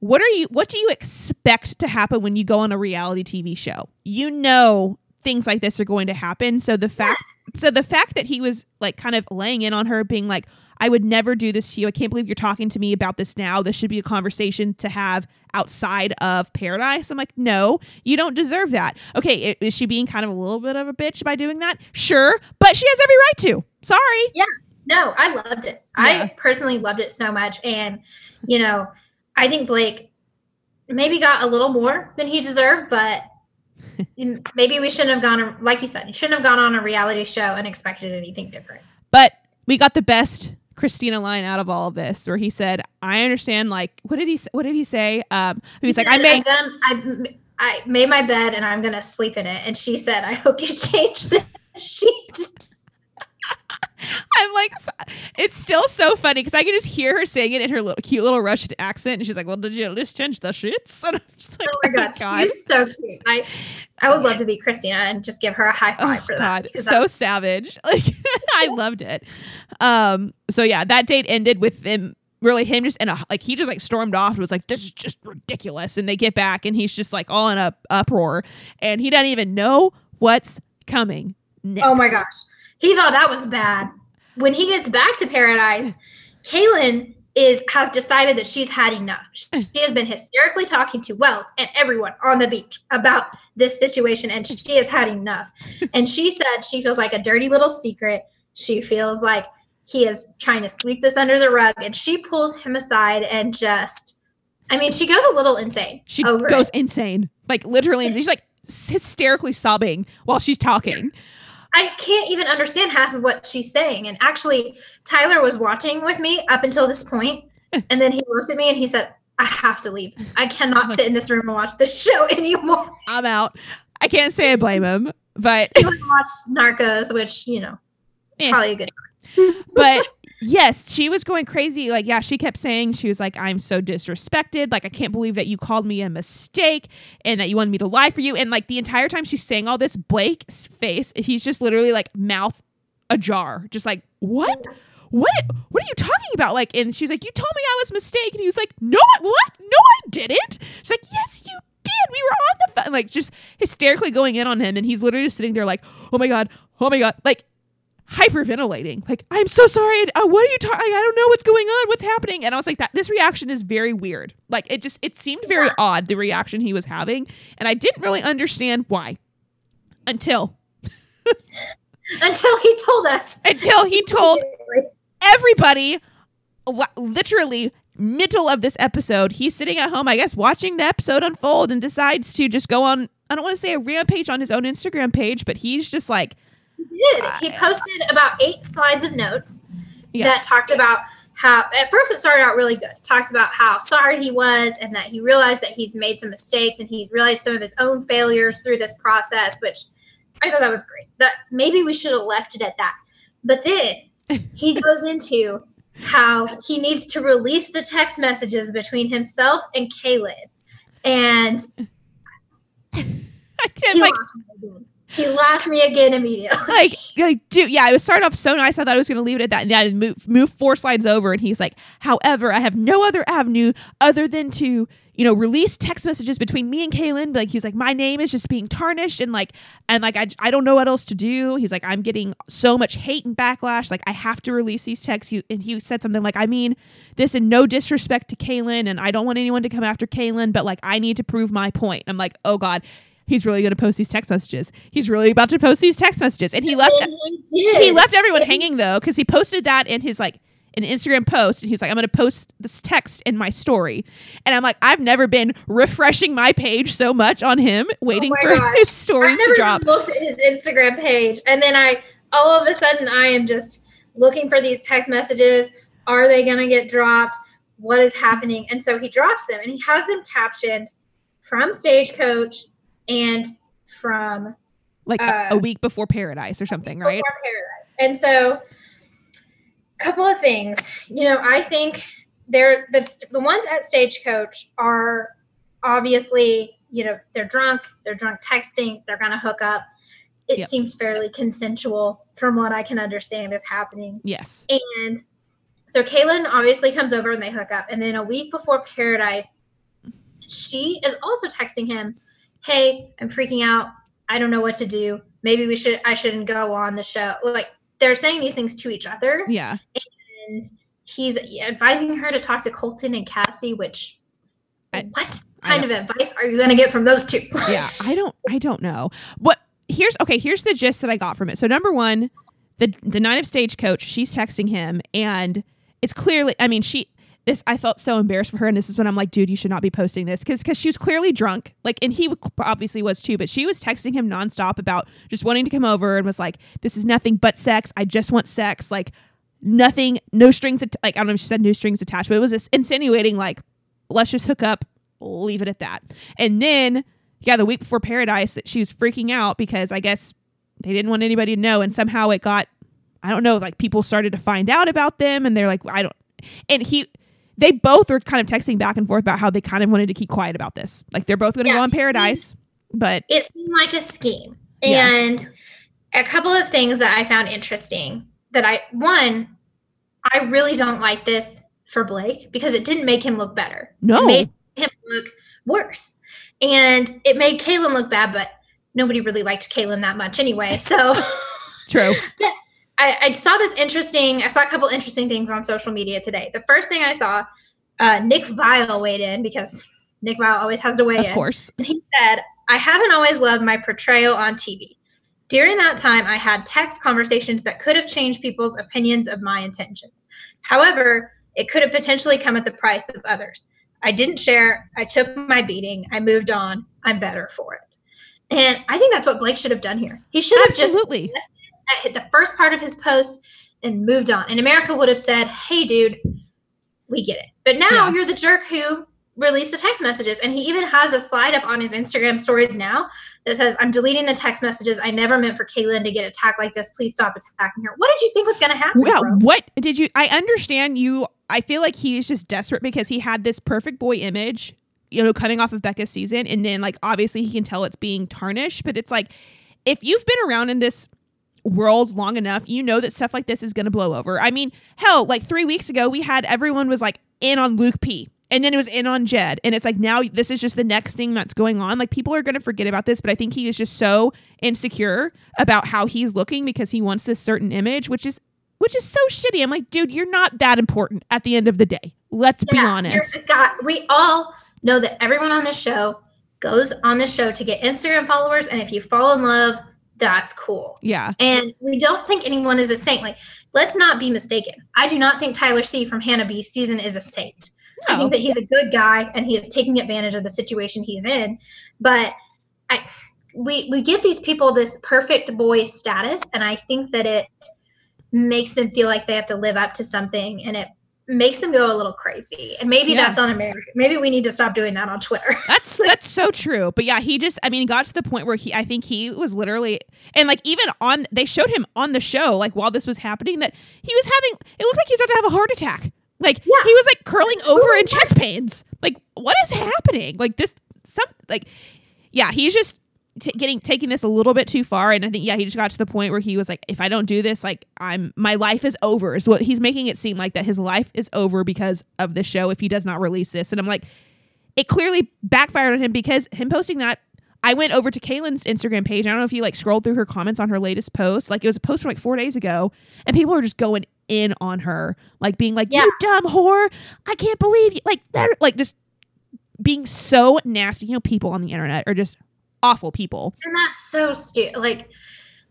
what are you? What do you expect to happen when you go on a reality TV show? You know things like this are going to happen. So the fact, so the fact that he was like kind of laying in on her, being like, I would never do this to you. I can't believe you're talking to me about this now. This should be a conversation to have outside of paradise. I'm like, no, you don't deserve that. Okay, is she being kind of a little bit of a bitch by doing that? Sure, but she has every right to. Sorry. Yeah. No, I loved it. Yeah. I personally loved it so much. And, you know, I think Blake maybe got a little more than he deserved, but maybe we shouldn't have gone, like you said, you shouldn't have gone on a reality show and expected anything different. But we got the best Christina line out of all of this, where he said, "I understand." Like, what did he? What did he say? Um, he was like, "I said, made." I, I made my bed and I'm gonna sleep in it. And she said, I hope you change the sheets. I'm like, it's still so funny because I can just hear her saying it in her little cute little Russian accent, and she's like, "Well, did you at least change the shits?" And I'm just like, Oh my god, she's so cute. I I would love to be Christina and just give her a high five Oh for that. God, because so that- savage! Like, I loved it. Um, so yeah, that date ended with them really him just in a like he just like stormed off and was like, "This is just ridiculous." And they get back, and he's just like all in a uproar, and he doesn't even know what's coming. Next. oh my gosh, he thought that was bad. When he gets back to paradise, Caelynn is has decided that she's had enough. She mm. has been hysterically talking to Wells and everyone on the beach about this situation, and she has had enough. And she said she feels like a dirty little secret. She feels like he is trying to sweep this under the rug, and she pulls him aside and just. I mean, she goes a little insane. She goes it. insane, like literally insane. She's like hysterically sobbing while she's talking. I can't even understand half of what she's saying. And actually, Tyler was watching with me up until this point, and then he looks at me and he said, "I have to leave. I cannot sit in this room and watch this show anymore." I'm out. I can't say I blame him, but He watched Narcos, which you know, probably a good but yes, she was going crazy. Like, yeah, she kept saying she was like, "I'm so disrespected. Like, I can't believe that you called me a mistake and that you wanted me to lie for you." And like the entire time she's saying all this, Blake's face, he's just literally like mouth ajar, just like, "What? What? What are you talking about?" Like, and she's like, "You told me I was mistaken." And he was like, "No, what? No, I didn't." She's like, "Yes, you." did. We were on the phone, like just hysterically going in on him, and he's literally just sitting there, like, "Oh my god, oh my god!" Like, hyperventilating. Like, I'm so sorry. Uh, what are you talking? I don't know what's going on. What's happening? And I was like, that this reaction is very weird. Like, it just it seemed very Yeah. odd the reaction he was having, and I didn't really understand why until Until he told us. until he told everybody literally middle of this episode he's sitting at home i guess watching the episode unfold and decides to just go on i don't want to say a rampage on his own instagram page but he's just like He did. He posted about eight slides of notes Yeah. that talked about how, at first, it started out really good. Talked about how sorry he was and that he realized that he's made some mistakes and he's realized some of his own failures through this process, which I thought that was great. That maybe we should have left it at that. But then he goes into how he needs to release the text messages between himself and Caleb. And i he can't like lost me again. He lost me again immediately. like, like dude yeah it was started off so nice. I thought i was going to leave it at that and then I move, move four slides over and he's like however i have no other avenue other than to you know release text messages between me and Caelynn. But like he was like my name is just being tarnished and like and like I, I don't know what else to do. He's like i'm getting so much hate and backlash. Like i have to release these texts. He- and he said something like i mean this in no disrespect to Caelynn and i don't want anyone to come after Caelynn but like i need to prove my point. I'm like oh god he's really going to post these text messages he's really about to post these text messages and he left he he left everyone hanging though because he posted that in his like an Instagram post and he was like, I'm gonna post this text in my story. And I'm like, I've never been refreshing my page so much on him, oh waiting my for gosh. his stories to drop. looked at his Instagram page, and then I all of a sudden I am just looking for these text messages. Are they going to get dropped? What is happening? And so he drops them, and he has them captioned from Stagecoach and from Like a, a uh, week before Paradise or something, right? Paradise. And so, couple of things. You know, I think they're the the ones at Stagecoach are obviously, you know, they're drunk, they're drunk texting, they're gonna hook up. It Yep. seems fairly consensual from what I can understand is happening. Yes. And so Caelynn obviously comes over and they hook up. And then a week before Paradise, she is also texting him, Hey, I'm freaking out. I don't know what to do. Maybe we should I shouldn't go on the show. Like they're saying these things to each other. Yeah. And he's advising her to talk to Colton and Cassie, which I- what kind of advice are you gonna get from those two? Yeah. I don't I don't know. What here's okay, here's the gist that I got from it. So number one, the the night of stagecoach, she's texting him and it's clearly I mean, she this I felt so embarrassed for her, and this is when I'm like, dude, you should not be posting this because because she was clearly drunk, like, and he obviously was too, but she was texting him nonstop about just wanting to come over and was like, this is nothing but sex. I just want sex, like nothing, no strings, at- like I don't know if she said no strings attached, but it was just insinuating like, let's just hook up, leave it at that, and then yeah, the week before Paradise, that she was freaking out because I guess they didn't want anybody to know, and somehow it got, I don't know, like people started to find out about them, and they're like, I don't, and he they both were kind of texting back and forth about how they kind of wanted to keep quiet about this. Like they're both going to Yeah. go on Paradise, but it seemed like a scheme. Yeah. And a couple of things that I found interesting that I one, I really don't like this for Blake because it didn't make him look better. no, It made him look worse. And it made Caelynn look bad, but nobody really liked Caelynn that much anyway. So true. I, I saw this interesting, I saw a couple interesting things on social media today. The first thing I saw, uh, Nick Viall weighed in because Nick Viall always has to weigh Of in. course. And he said, I haven't always loved my portrayal on TV. During that time, I had text conversations that could have changed people's opinions of my intentions. However, it could have potentially come at the price of others. I didn't share. I took my beating. I moved on. I'm better for it. And I think that's what Blake should have done here. He should have just Absolutely. Hit the first part of his post and moved on. And America would have said, Hey, dude, we get it. But now Yeah. you're the jerk who released the text messages. And he even has a slide up on his Instagram stories now that says, I'm deleting the text messages. I never meant for Caelynn to get attacked like this. Please stop attacking her. What did you think was going to happen? Yeah. bro? What did you? I understand you. I feel like he's just desperate because he had this perfect boy image, you know, coming off of Becca's season, and then like obviously he can tell it's being tarnished. But it's like if you've been around in this world long enough, you know that stuff like this is going to blow over. I mean, hell, like three weeks ago, we had everyone was like in on Luke P. and then it was in on Jed. And it's like now this is just the next thing that's going on. Like people are going to forget about this, but I think he is just so insecure about how he's looking because he wants this certain image, which is which is so shitty. I'm like, dude, you're not that important at the end of the day. Let's be honest. God, we all know that everyone on this show goes on this show to get Instagram followers, and if you fall in love, that's cool. Yeah. And we don't think anyone is a saint. Like, let's not be mistaken. I do not think Tyler C from Hannah B's season is a saint. I think that he's a good guy and he is taking advantage of the situation he's in. But I we we give these people this perfect boy status, and I think that it makes them feel like they have to live up to something and it makes them go a little crazy. And maybe Yeah. that's on America. Maybe we need to stop doing that on Twitter. That's that's so true. But yeah, he just I mean, he got to the point where he I think he was literally and like even on they showed him on the show, like while this was happening, that he was having it looked like he was about to have a heart attack. Like Yeah. he was like curling over in chest pains. Like what is happening? Like this some like yeah, he's just t- getting taking this a little bit too far and I think yeah, he just got to the point where he was like if I don't do this, like I'm my life is over. Is what he's making it seem like that his life is over because of the show if he does not release this. And I'm like it clearly backfired on him because him posting that I went over to Caelynn's Instagram page. I don't know if you like scrolled through her comments on her latest post. Like it was a post from like four days ago, and people were just going in on her, like being like, Yeah. "You dumb whore! I can't believe you!" Like that, like just being so nasty. You know, people on the internet are just awful people. And that's so stupid. Like,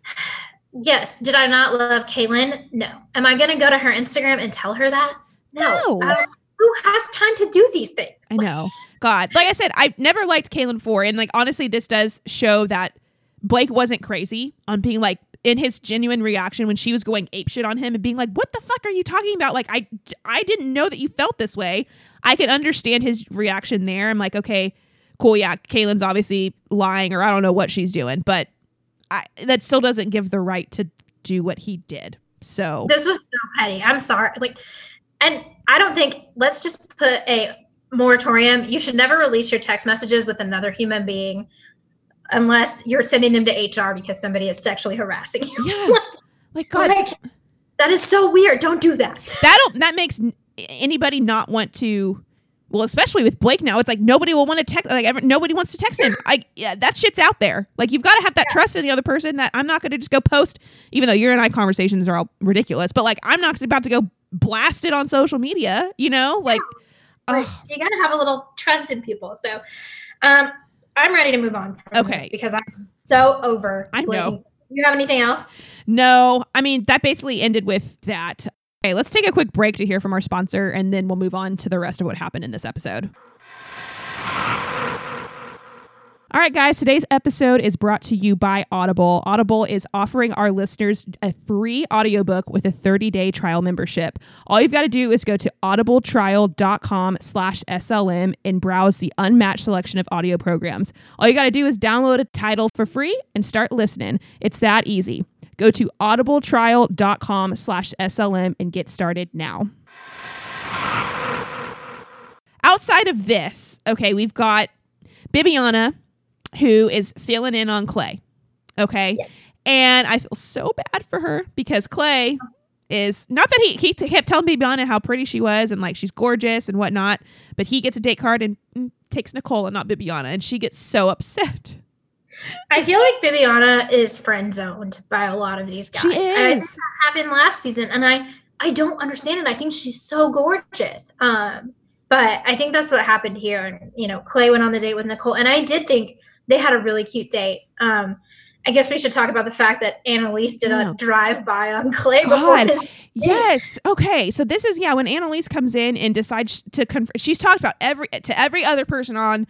yes, did I not love Caelynn? No. Am I going to go to her Instagram and tell her that? No. No. I who has time to do these things? I know. God, like I said, I've never liked Caelynn four, and like honestly, this does show that Blake wasn't crazy on being like in his genuine reaction when she was going apeshit on him and being like, "What the fuck are you talking about?" Like, I I didn't know that you felt this way. I can understand his reaction there. I'm like, okay, cool, yeah, Caelynn's obviously lying, or I don't know what she's doing, but I, that still doesn't give the right to do what he did. So This was so petty. I'm sorry. Like, and I don't think, let's just put a moratorium. You should never release your text messages with another human being unless you're sending them to HR because somebody is sexually harassing you. yeah, like God, Like, that is so weird. Don't do that. that'll that makes anybody not want to well especially with blake now it's like nobody will want to text like ever, nobody wants to text him i yeah that shit's out there like you've got to have that trust in the other person that i'm not going to just go post even though your and i conversations are all ridiculous but like i'm not about to go blast it on social media you know like ugh. you got to have a little trust in people. So, um, I'm ready to move on. From Okay. because I'm so over. I know. You have anything else? no i mean that basically ended with that okay let's take a quick break to hear from our sponsor and then we'll move on to the rest of what happened in this episode All right, guys, today's episode is brought to you by Audible. Audible is offering our listeners a free audiobook with a 30-day trial membership. All you've got to do is go to audibletrial.com slash SLM and browse the unmatched selection of audio programs. All you got to do is download a title for free and start listening. It's that easy. Go to audibletrial.com slash SLM and get started now. Outside of this, okay, we've got Bibiana, who is filling in on Clay. Okay. And I feel so bad for her because Clay is not that he, he kept telling Bibiana how pretty she was and like she's gorgeous and whatnot, but he gets a date card and mm, takes Nicole and not Bibiana, and she gets so upset. I feel like Bibiana is friend zoned by a lot of these guys. She And I think is. that happened last season, and I I don't understand it. I think she's so gorgeous. Um, but I think that's what happened here. And you know, Clay went on the date with Nicole, and I did think they had a really cute date. Um, I guess we should talk about the fact that Annaliese did a drive by on Clay God. his Yes. Okay. So this is yeah when Annaliese comes in and decides to conf- she's talked about every to every other person on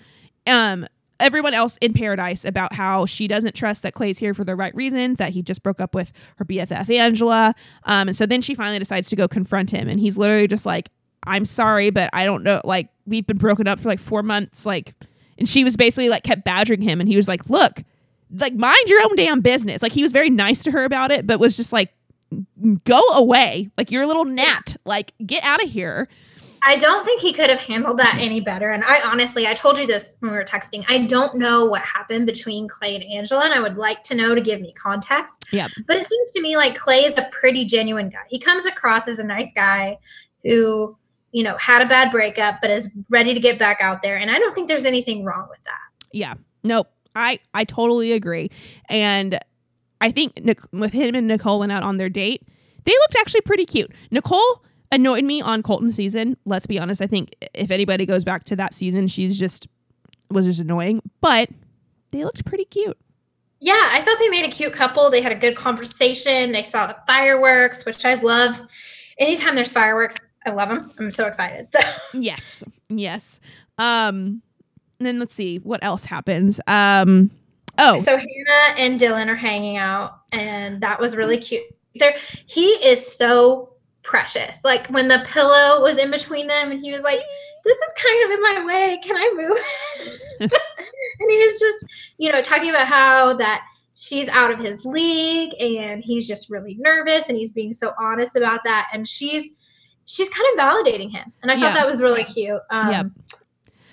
um everyone else in paradise about how she doesn't trust that Clay's here for the right reasons that he just broke up with her BFF Angela um and so then she finally decides to go confront him and he's literally just like I'm sorry but I don't know like we've been broken up for like 4 months like and she was basically like kept badgering him and he was like look like mind your own damn business like he was very nice to her about it but was just like go away. Like you're a little gnat. Like get out of here. I don't think he could have handled that any better. And I honestly, I told you this when we were texting. I don't know what happened between Clay and Angela, and I would like to know to give me context. Yeah. But it seems to me like Clay is a pretty genuine guy. He comes across as a nice guy who, you know, had a bad breakup, but is ready to get back out there. And I don't think there's anything wrong with that. Yeah. Nope. I I totally agree. And I think Nic- with him and Nicole went out on their date, they looked actually pretty cute. Nicole annoyed me on Colton season. Let's be honest. I think if anybody goes back to that season, she's just was just annoying. But they looked pretty cute. Yeah, I thought they made a cute couple. They had a good conversation. They saw the fireworks, which I love. Anytime there's fireworks, I love them. I'm so excited. Yes. Yes. Um then let's see what else happens. Um oh So Hannah and Dylan are hanging out, and that was really cute. There, he is so precious. Like when the pillow was in between them, and he was like, "This is kind of in my way. Can I move?" and he was just, you know, talking about how that she's out of his league, and he's just really nervous, and he's being so honest about that, and she's she's kind of validating him, and I thought Yeah. that was really cute. Um, Yep.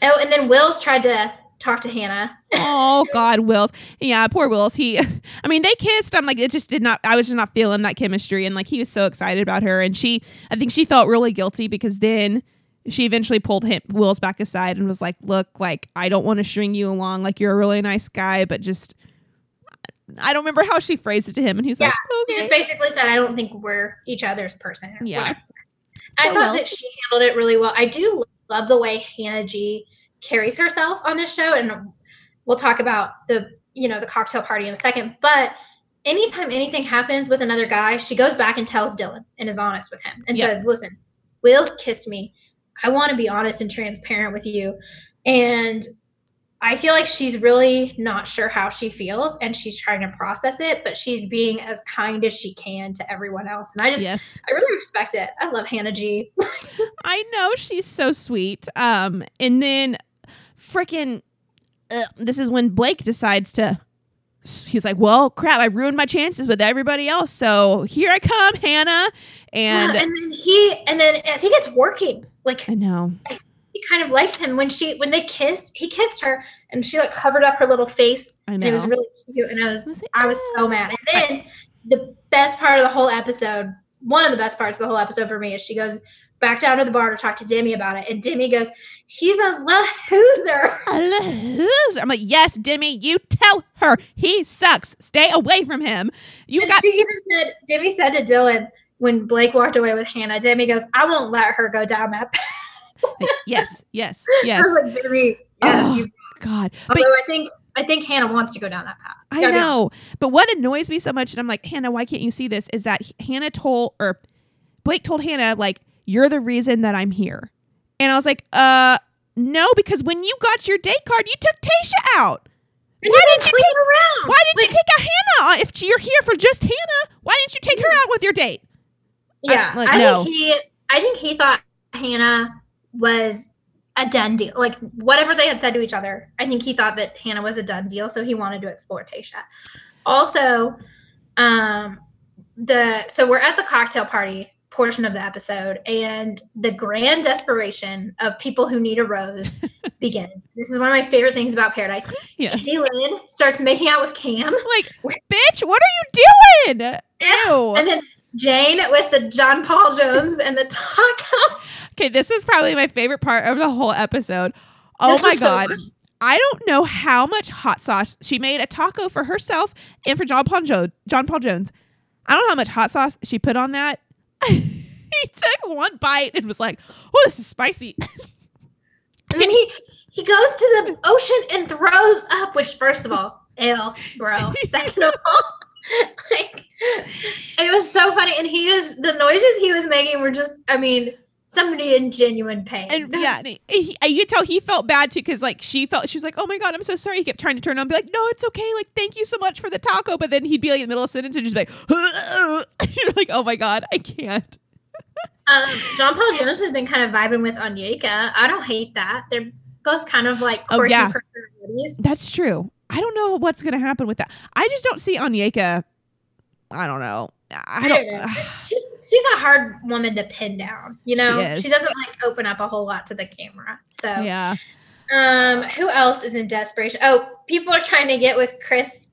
Oh, and then Will's tried to talk to Hannah. Oh God, Wills. Yeah, poor Wills. He I mean, they kissed. I'm like, it just did not I was just not feeling that chemistry. And like he was so excited about her. And she I think she felt really guilty because then she eventually pulled him Wills back aside and was like, Look, like, I don't want to string you along. Like you're a really nice guy, but just I don't remember how she phrased it to him. And he's Yeah, like, She just basically said, "I don't think we're each other's person." Yeah. whatever. I thought Wills. that she handled it really well. I do love the way Hannah G carries herself on this show, and we'll talk about the you know the cocktail party in a second. But anytime anything happens with another guy, she goes back and tells Dylan and is honest with him and Yeah. says, "Listen, Will's kissed me. I want to be honest and transparent with you." And I feel like she's really not sure how she feels and she's trying to process it, but she's being as kind as she can to everyone else. And I just, Yes. I really respect it. I love Hannah G. I know she's so sweet. Um, and then freaking, uh, this is when Blake decides to. He's like, "Well, crap! I ruined my chances with everybody else, so here I come, Hannah." And Yeah, and then he, and then I think it's working. Like I know, he kind of likes him when she, when they kissed, he kissed her and she like covered up her little face I and know. it was really cute. And I was, I was like, I was so mad. And then the best part of the whole episode, one of the best parts of the whole episode for me is she goes back down to the bar to talk to Demi about it. And Demi goes, he's a loser. "A loser." I'm like, "Yes, Demi, you tell her he sucks. Stay away from him. You And got she even said, Demi said to Dylan when Blake walked away with Hannah, Demi goes, I won't let her go down that path. yes, yes, I yes." was like, Demi, yes, Oh, you. God, but Although I think I think Hannah wants to go down that path. I know. But what annoys me so much, and I'm like, Hannah, why can't you see this? Is that Hannah told, or Blake told Hannah, like, you're the reason that I'm here. And I was like, uh, no, because when you got your date card, you took Tasha out. And Why did you sleeping around? Why didn't Like, you take out Hannah? Uh, If you're here for just Hannah, why didn't you take her out with your date? Yeah, I- like, I no. think he. I think he thought Hannah was a done deal. Like whatever they had said to each other, I think he thought that Hannah was a done deal, so he wanted to explore Tasha. Also, um, the so we're at the cocktail party portion of the episode, and the grand desperation of people who need a rose begins. This is one of my favorite things about Paradise. Yes. Caelynn starts making out with Cam. Like, bitch, what are you doing? Ew. And then Jane with the John Paul Jones and the taco. Okay, this is probably my favorite part of the whole episode. Oh This my was so god. I don't know how much hot sauce she made a taco for herself and for John Paul, jo- John Paul Jones. I don't know how much hot sauce she put on that. he took one bite and was like, "Oh, this is spicy." And then he he goes to the ocean and throws up, which first of all, ill, bro. Second of all, like it was so funny. And he was the noises he was making were just, I mean, somebody in genuine pain. And yeah, and he, he, you tell he felt bad too because like she felt she was like, "Oh my god, I'm so sorry." He kept trying to turn on, be like, "No, it's okay. Like, thank you so much for the taco." But then he'd be like in the middle of a sentence and just be like, "You're like, oh my god, I can't." Um, John Paul Jones has been kind of vibing with Onyeka. I don't hate that. They're both kind of like Oh, quirky yeah. personalities. That's true. I don't know what's going to happen with that. I just don't see Onyeka. I don't know. I don't. She's she's a hard woman to pin down. You know, she doesn't like open up a whole lot to the camera. So yeah. Um, who else is in desperation? Oh, people are trying to get with Chris.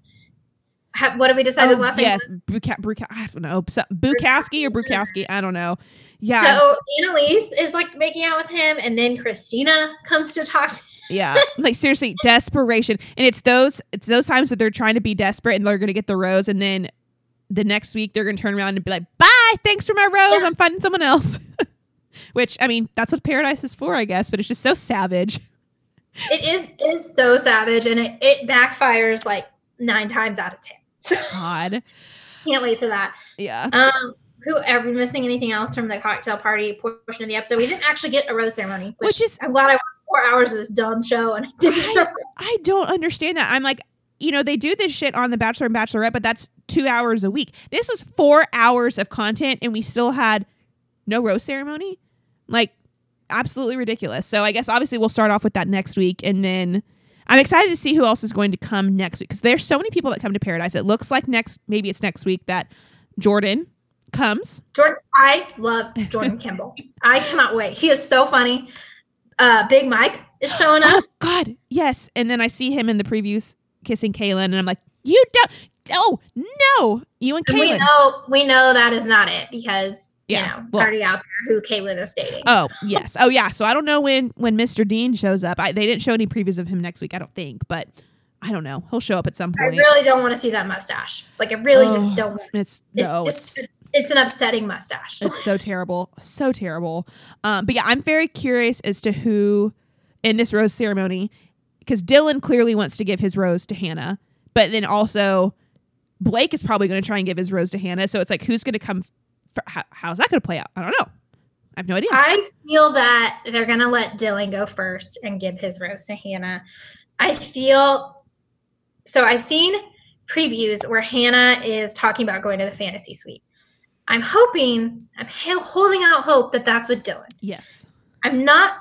Ha- what did we decide his Oh, last yes. name? Bruka, Bruka, I don't know. Bukowski or Brukowski. I don't know. Yeah, So Annaliese is like making out with him, and then Christina comes to talk to yeah. Like seriously, desperation, and it's those it's those times that they're trying to be desperate and they're gonna get the rose, and then the next week they're gonna turn around and be like, "Bye, thanks for my rose. Yeah. I'm finding someone else." Which I mean, that's what paradise is for, I guess. But it's just so savage. It is it is so savage, and it, it backfires like nine times out of ten. So God, can't wait for that. yeah. Um, who are we missing anything else from the cocktail party portion of the episode? We didn't actually get a rose ceremony, which, Which is- I'm glad I watched four hours of this dumb show and I didn't. I, I don't understand that. I'm like, you know, they do this shit on The Bachelor and Bachelorette, but that's two hours a week. This was four hours of content, and we still had no rose ceremony. Like, absolutely ridiculous. So I guess obviously we'll start off with that next week, and then I'm excited to see who else is going to come next week because there's so many people that come to Paradise. It looks like next, maybe it's next week that Jordan comes. Jordan, I love Jordan Kimball. I cannot wait. He is so funny. Uh, Big Mike is showing Oh up. God, yes. And then I see him in the previews kissing Caelynn, and I'm like, you don't. Oh no, you and And we know we know that is not it because Yeah, you know it's well- already out there who Caelynn is dating. Oh yes. Oh yeah. So I don't know when when Mr. Dean shows up. I, they didn't show any previews of him next week. I don't think, but I don't know. He'll show up at some point. I really don't want to see that mustache. Like I really Oh, just don't. want- It's It's, no. it's, It's it's an upsetting mustache. it's so terrible. So terrible. Um. But yeah, I'm very curious as to who in this rose ceremony because Dylan clearly wants to give his rose to Hannah, but then also Blake is probably going to try and give his rose to Hannah. So it's like, who's going to come? For, how, how's that going to play out? I don't know. I have no idea. I feel that they're gonna let Dylan go first and give his rose to Hannah. I feel so. I've seen previews where Hannah is talking about going to the fantasy suite. I'm hoping, I'm holding out hope that that's with Dylan. yes. I'm not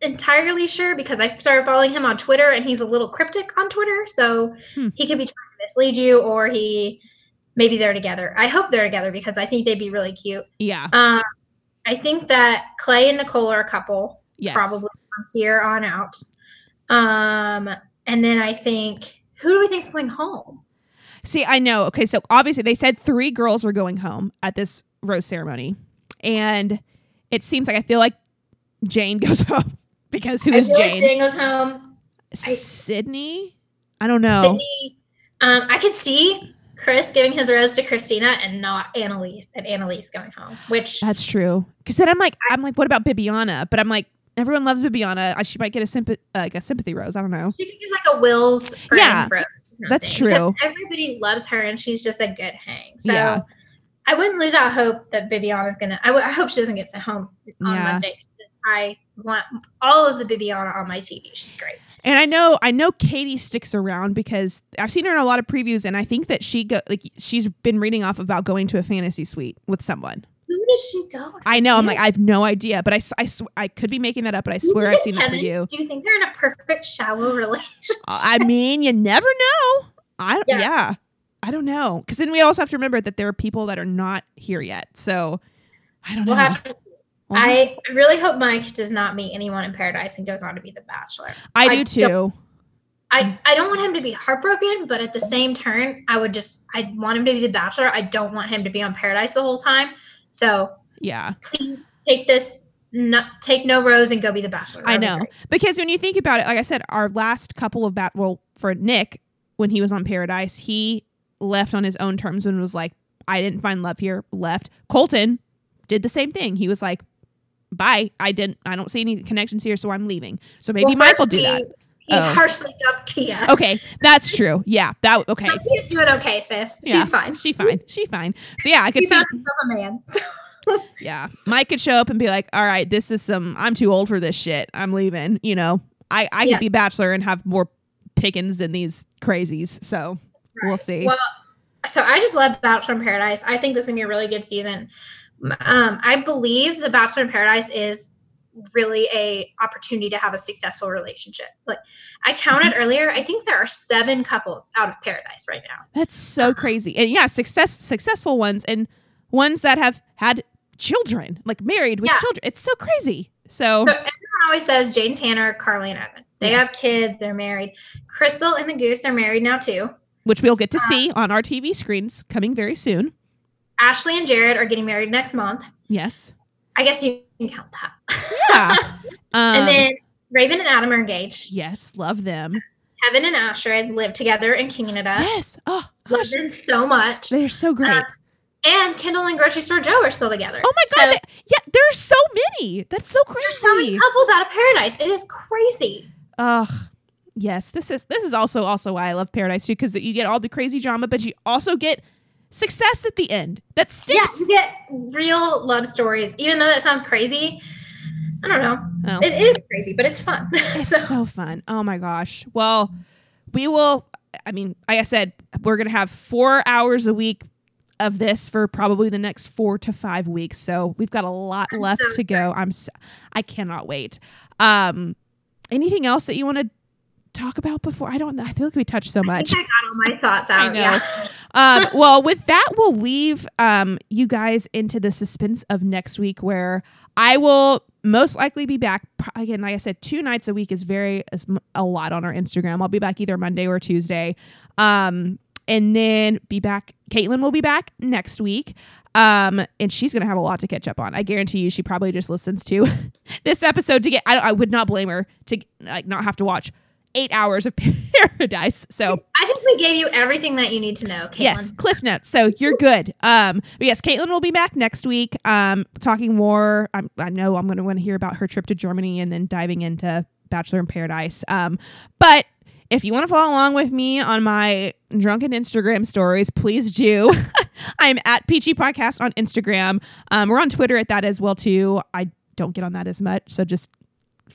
entirely sure because I started following him on Twitter and he's a little cryptic on Twitter. So Hmm. he could be trying to mislead you or he maybe they're together. I hope they're together because I think they'd be really cute. Yeah. Um, I think that Clay and Nicole are a couple, Yes. probably from here on out. Um, and then I think who do we think's going home? See, I know. Okay, so obviously they said three girls are going home at this rose ceremony, and it seems like I feel like Jane goes home because who I is feel Jane? like Jane goes home. Sydney? I don't know. Sydney. Um, I could see Chris giving his rose to Christina and not Annaliese, and Annaliese going home. Which That's true. Because then I'm like, I'm like, what about Bibiana? But I'm like, everyone loves Bibiana. She might get a sympathy, uh, like a sympathy rose. I don't know. she could get like a Will's Yeah, rose. that's true. Everybody loves her, and she's just a good hang. So. Yeah. I wouldn't lose out hope that Bibiana's gonna. I, w- I hope she doesn't get sent home on Yeah. Monday. I want all of the Bibiana on my TV. She's great. And I know, I know Katie sticks around because I've seen her in a lot of previews, and I think that she go like she's been reading off about going to a fantasy suite with someone. Who does she go? to? I know. I'm like, I have no idea, but I, I, sw- I could be making that up, but I swear I've seen that Kevin? preview. Do you think they're in a perfect shallow relationship? I mean, you never know. I yeah. Yeah. I don't know. Because then we also have to remember that there are people that are not here yet. So I don't We'll know. have to I uh-huh. really hope Mike does not meet anyone in paradise and goes on to be the bachelor. I I do too. I, I don't want him to be heartbroken, but at the same turn, I would just I want him to be the bachelor. I don't want him to be on paradise the whole time. So Yeah, please take this no, take no rose and go be the bachelor. I That'd be know. great. Because when you think about it, like I said, our last couple of bat well for Nick when he was on Paradise, he left on his own terms and was like, "I didn't find love here." Left. Colton did the same thing. He was like, "Bye. I didn't. I don't see any connections here, so I'm leaving." So maybe Well, first do that. He Oh. harshly dumped Tia. Okay, that's true. Yeah, that okay. Tia's doing okay, sis. Yeah, She's fine. She fine. She fine. So yeah, I could She see. a man. Yeah, Mike could show up and be like, "All right, this is some. I'm too old for this shit. I'm leaving." You know, I I Yeah. could be bachelor and have more pickings than these crazies. So we'll see. Well, so I just love Bachelor in Paradise. I think this is gonna be a really good season. Um, I believe the Bachelor in Paradise is really a opportunity to have a successful relationship. Like I counted Mm-hmm. earlier, I think there are seven couples out of Paradise right now. That's so crazy. And yeah, success successful ones and ones that have had children, like married with Yeah. children. It's so crazy. So, So everyone always says Jane Tanner, Carly, and Evan. They Yeah. have kids. They're married. Krystal and the Goose are married now too. which we'll get to Uh, see on our TV screens coming very soon. Ashley and Jared are getting married next month. Yes. I guess you can count that. Yeah. Um, and then Raven and Adam are engaged. yes, love them. Kevin and Astrid live together in Canada. Yes. Oh Love them so much. they're so great. Uh, and Kendall and grocery store Joe are still together. oh my god, So, they- yeah, there's so many. That's so there's so many crazy. couples out of paradise. It is crazy. Ugh. Yes, this is this is also also why I love Paradise too, because you get all the crazy drama, but you also get success at the end that Yeah, sticks. you get real love stories. Even though that sounds crazy, I don't know. Oh. It is crazy, but it's fun. It's So- so fun. Oh my gosh. Well, we will. I mean, like I said, we're gonna have four hours a week of this for probably the next four to five weeks. So we've got a lot I'm left so to go. I'm. So, I cannot wait. Um, anything else that you want to talk about before? I don't. know. I feel like we touched so I much. think I got all my thoughts out. I know. Yeah. um, well, with that, we'll leave um, you guys into the suspense of next week, where I will most likely be back. Again, like I said, two nights a week is very is a lot on our Instagram. I'll be back either Monday or Tuesday, um, and then be back. Caitlin will be back next week. Um, and she's gonna have a lot to catch up on. I guarantee you, she probably just listens to this episode to get. I, I would not blame her to like not have to watch eight hours of paradise. So I think we gave you everything that you need to know, Caitlin. Yes, Cliff Notes. So you're good. Um, but yes, Caitlin will be back next week. Um, talking more. I'm, I know I'm going to want to hear about her trip to Germany and then diving into Bachelor in Paradise. Um, but if you want to follow along with me on my drunken Instagram stories, please do. I'm at Peachy Podcast on Instagram. Um, we're on Twitter at that as well too. I don't get on that as much, so just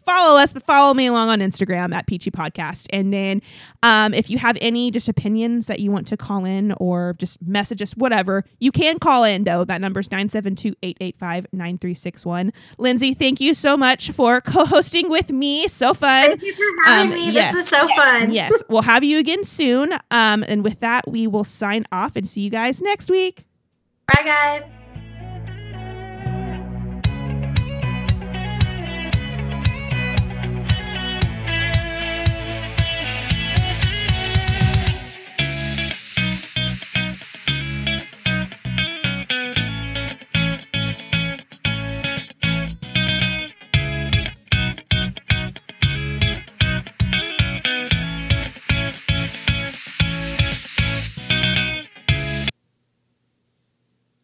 follow us, but follow me along on Instagram at Peachy Podcast. And then um, if you have any just opinions that you want to call in or just message us, whatever, you can call in though. That number is 972-885-9361. Lindsey, thank you so much for co-hosting with me. So fun. Thank you for having Um, me. yes. This was so fun. Yes, we'll have you again soon. Um, and with that, we will sign off and see you guys next week. Bye, guys.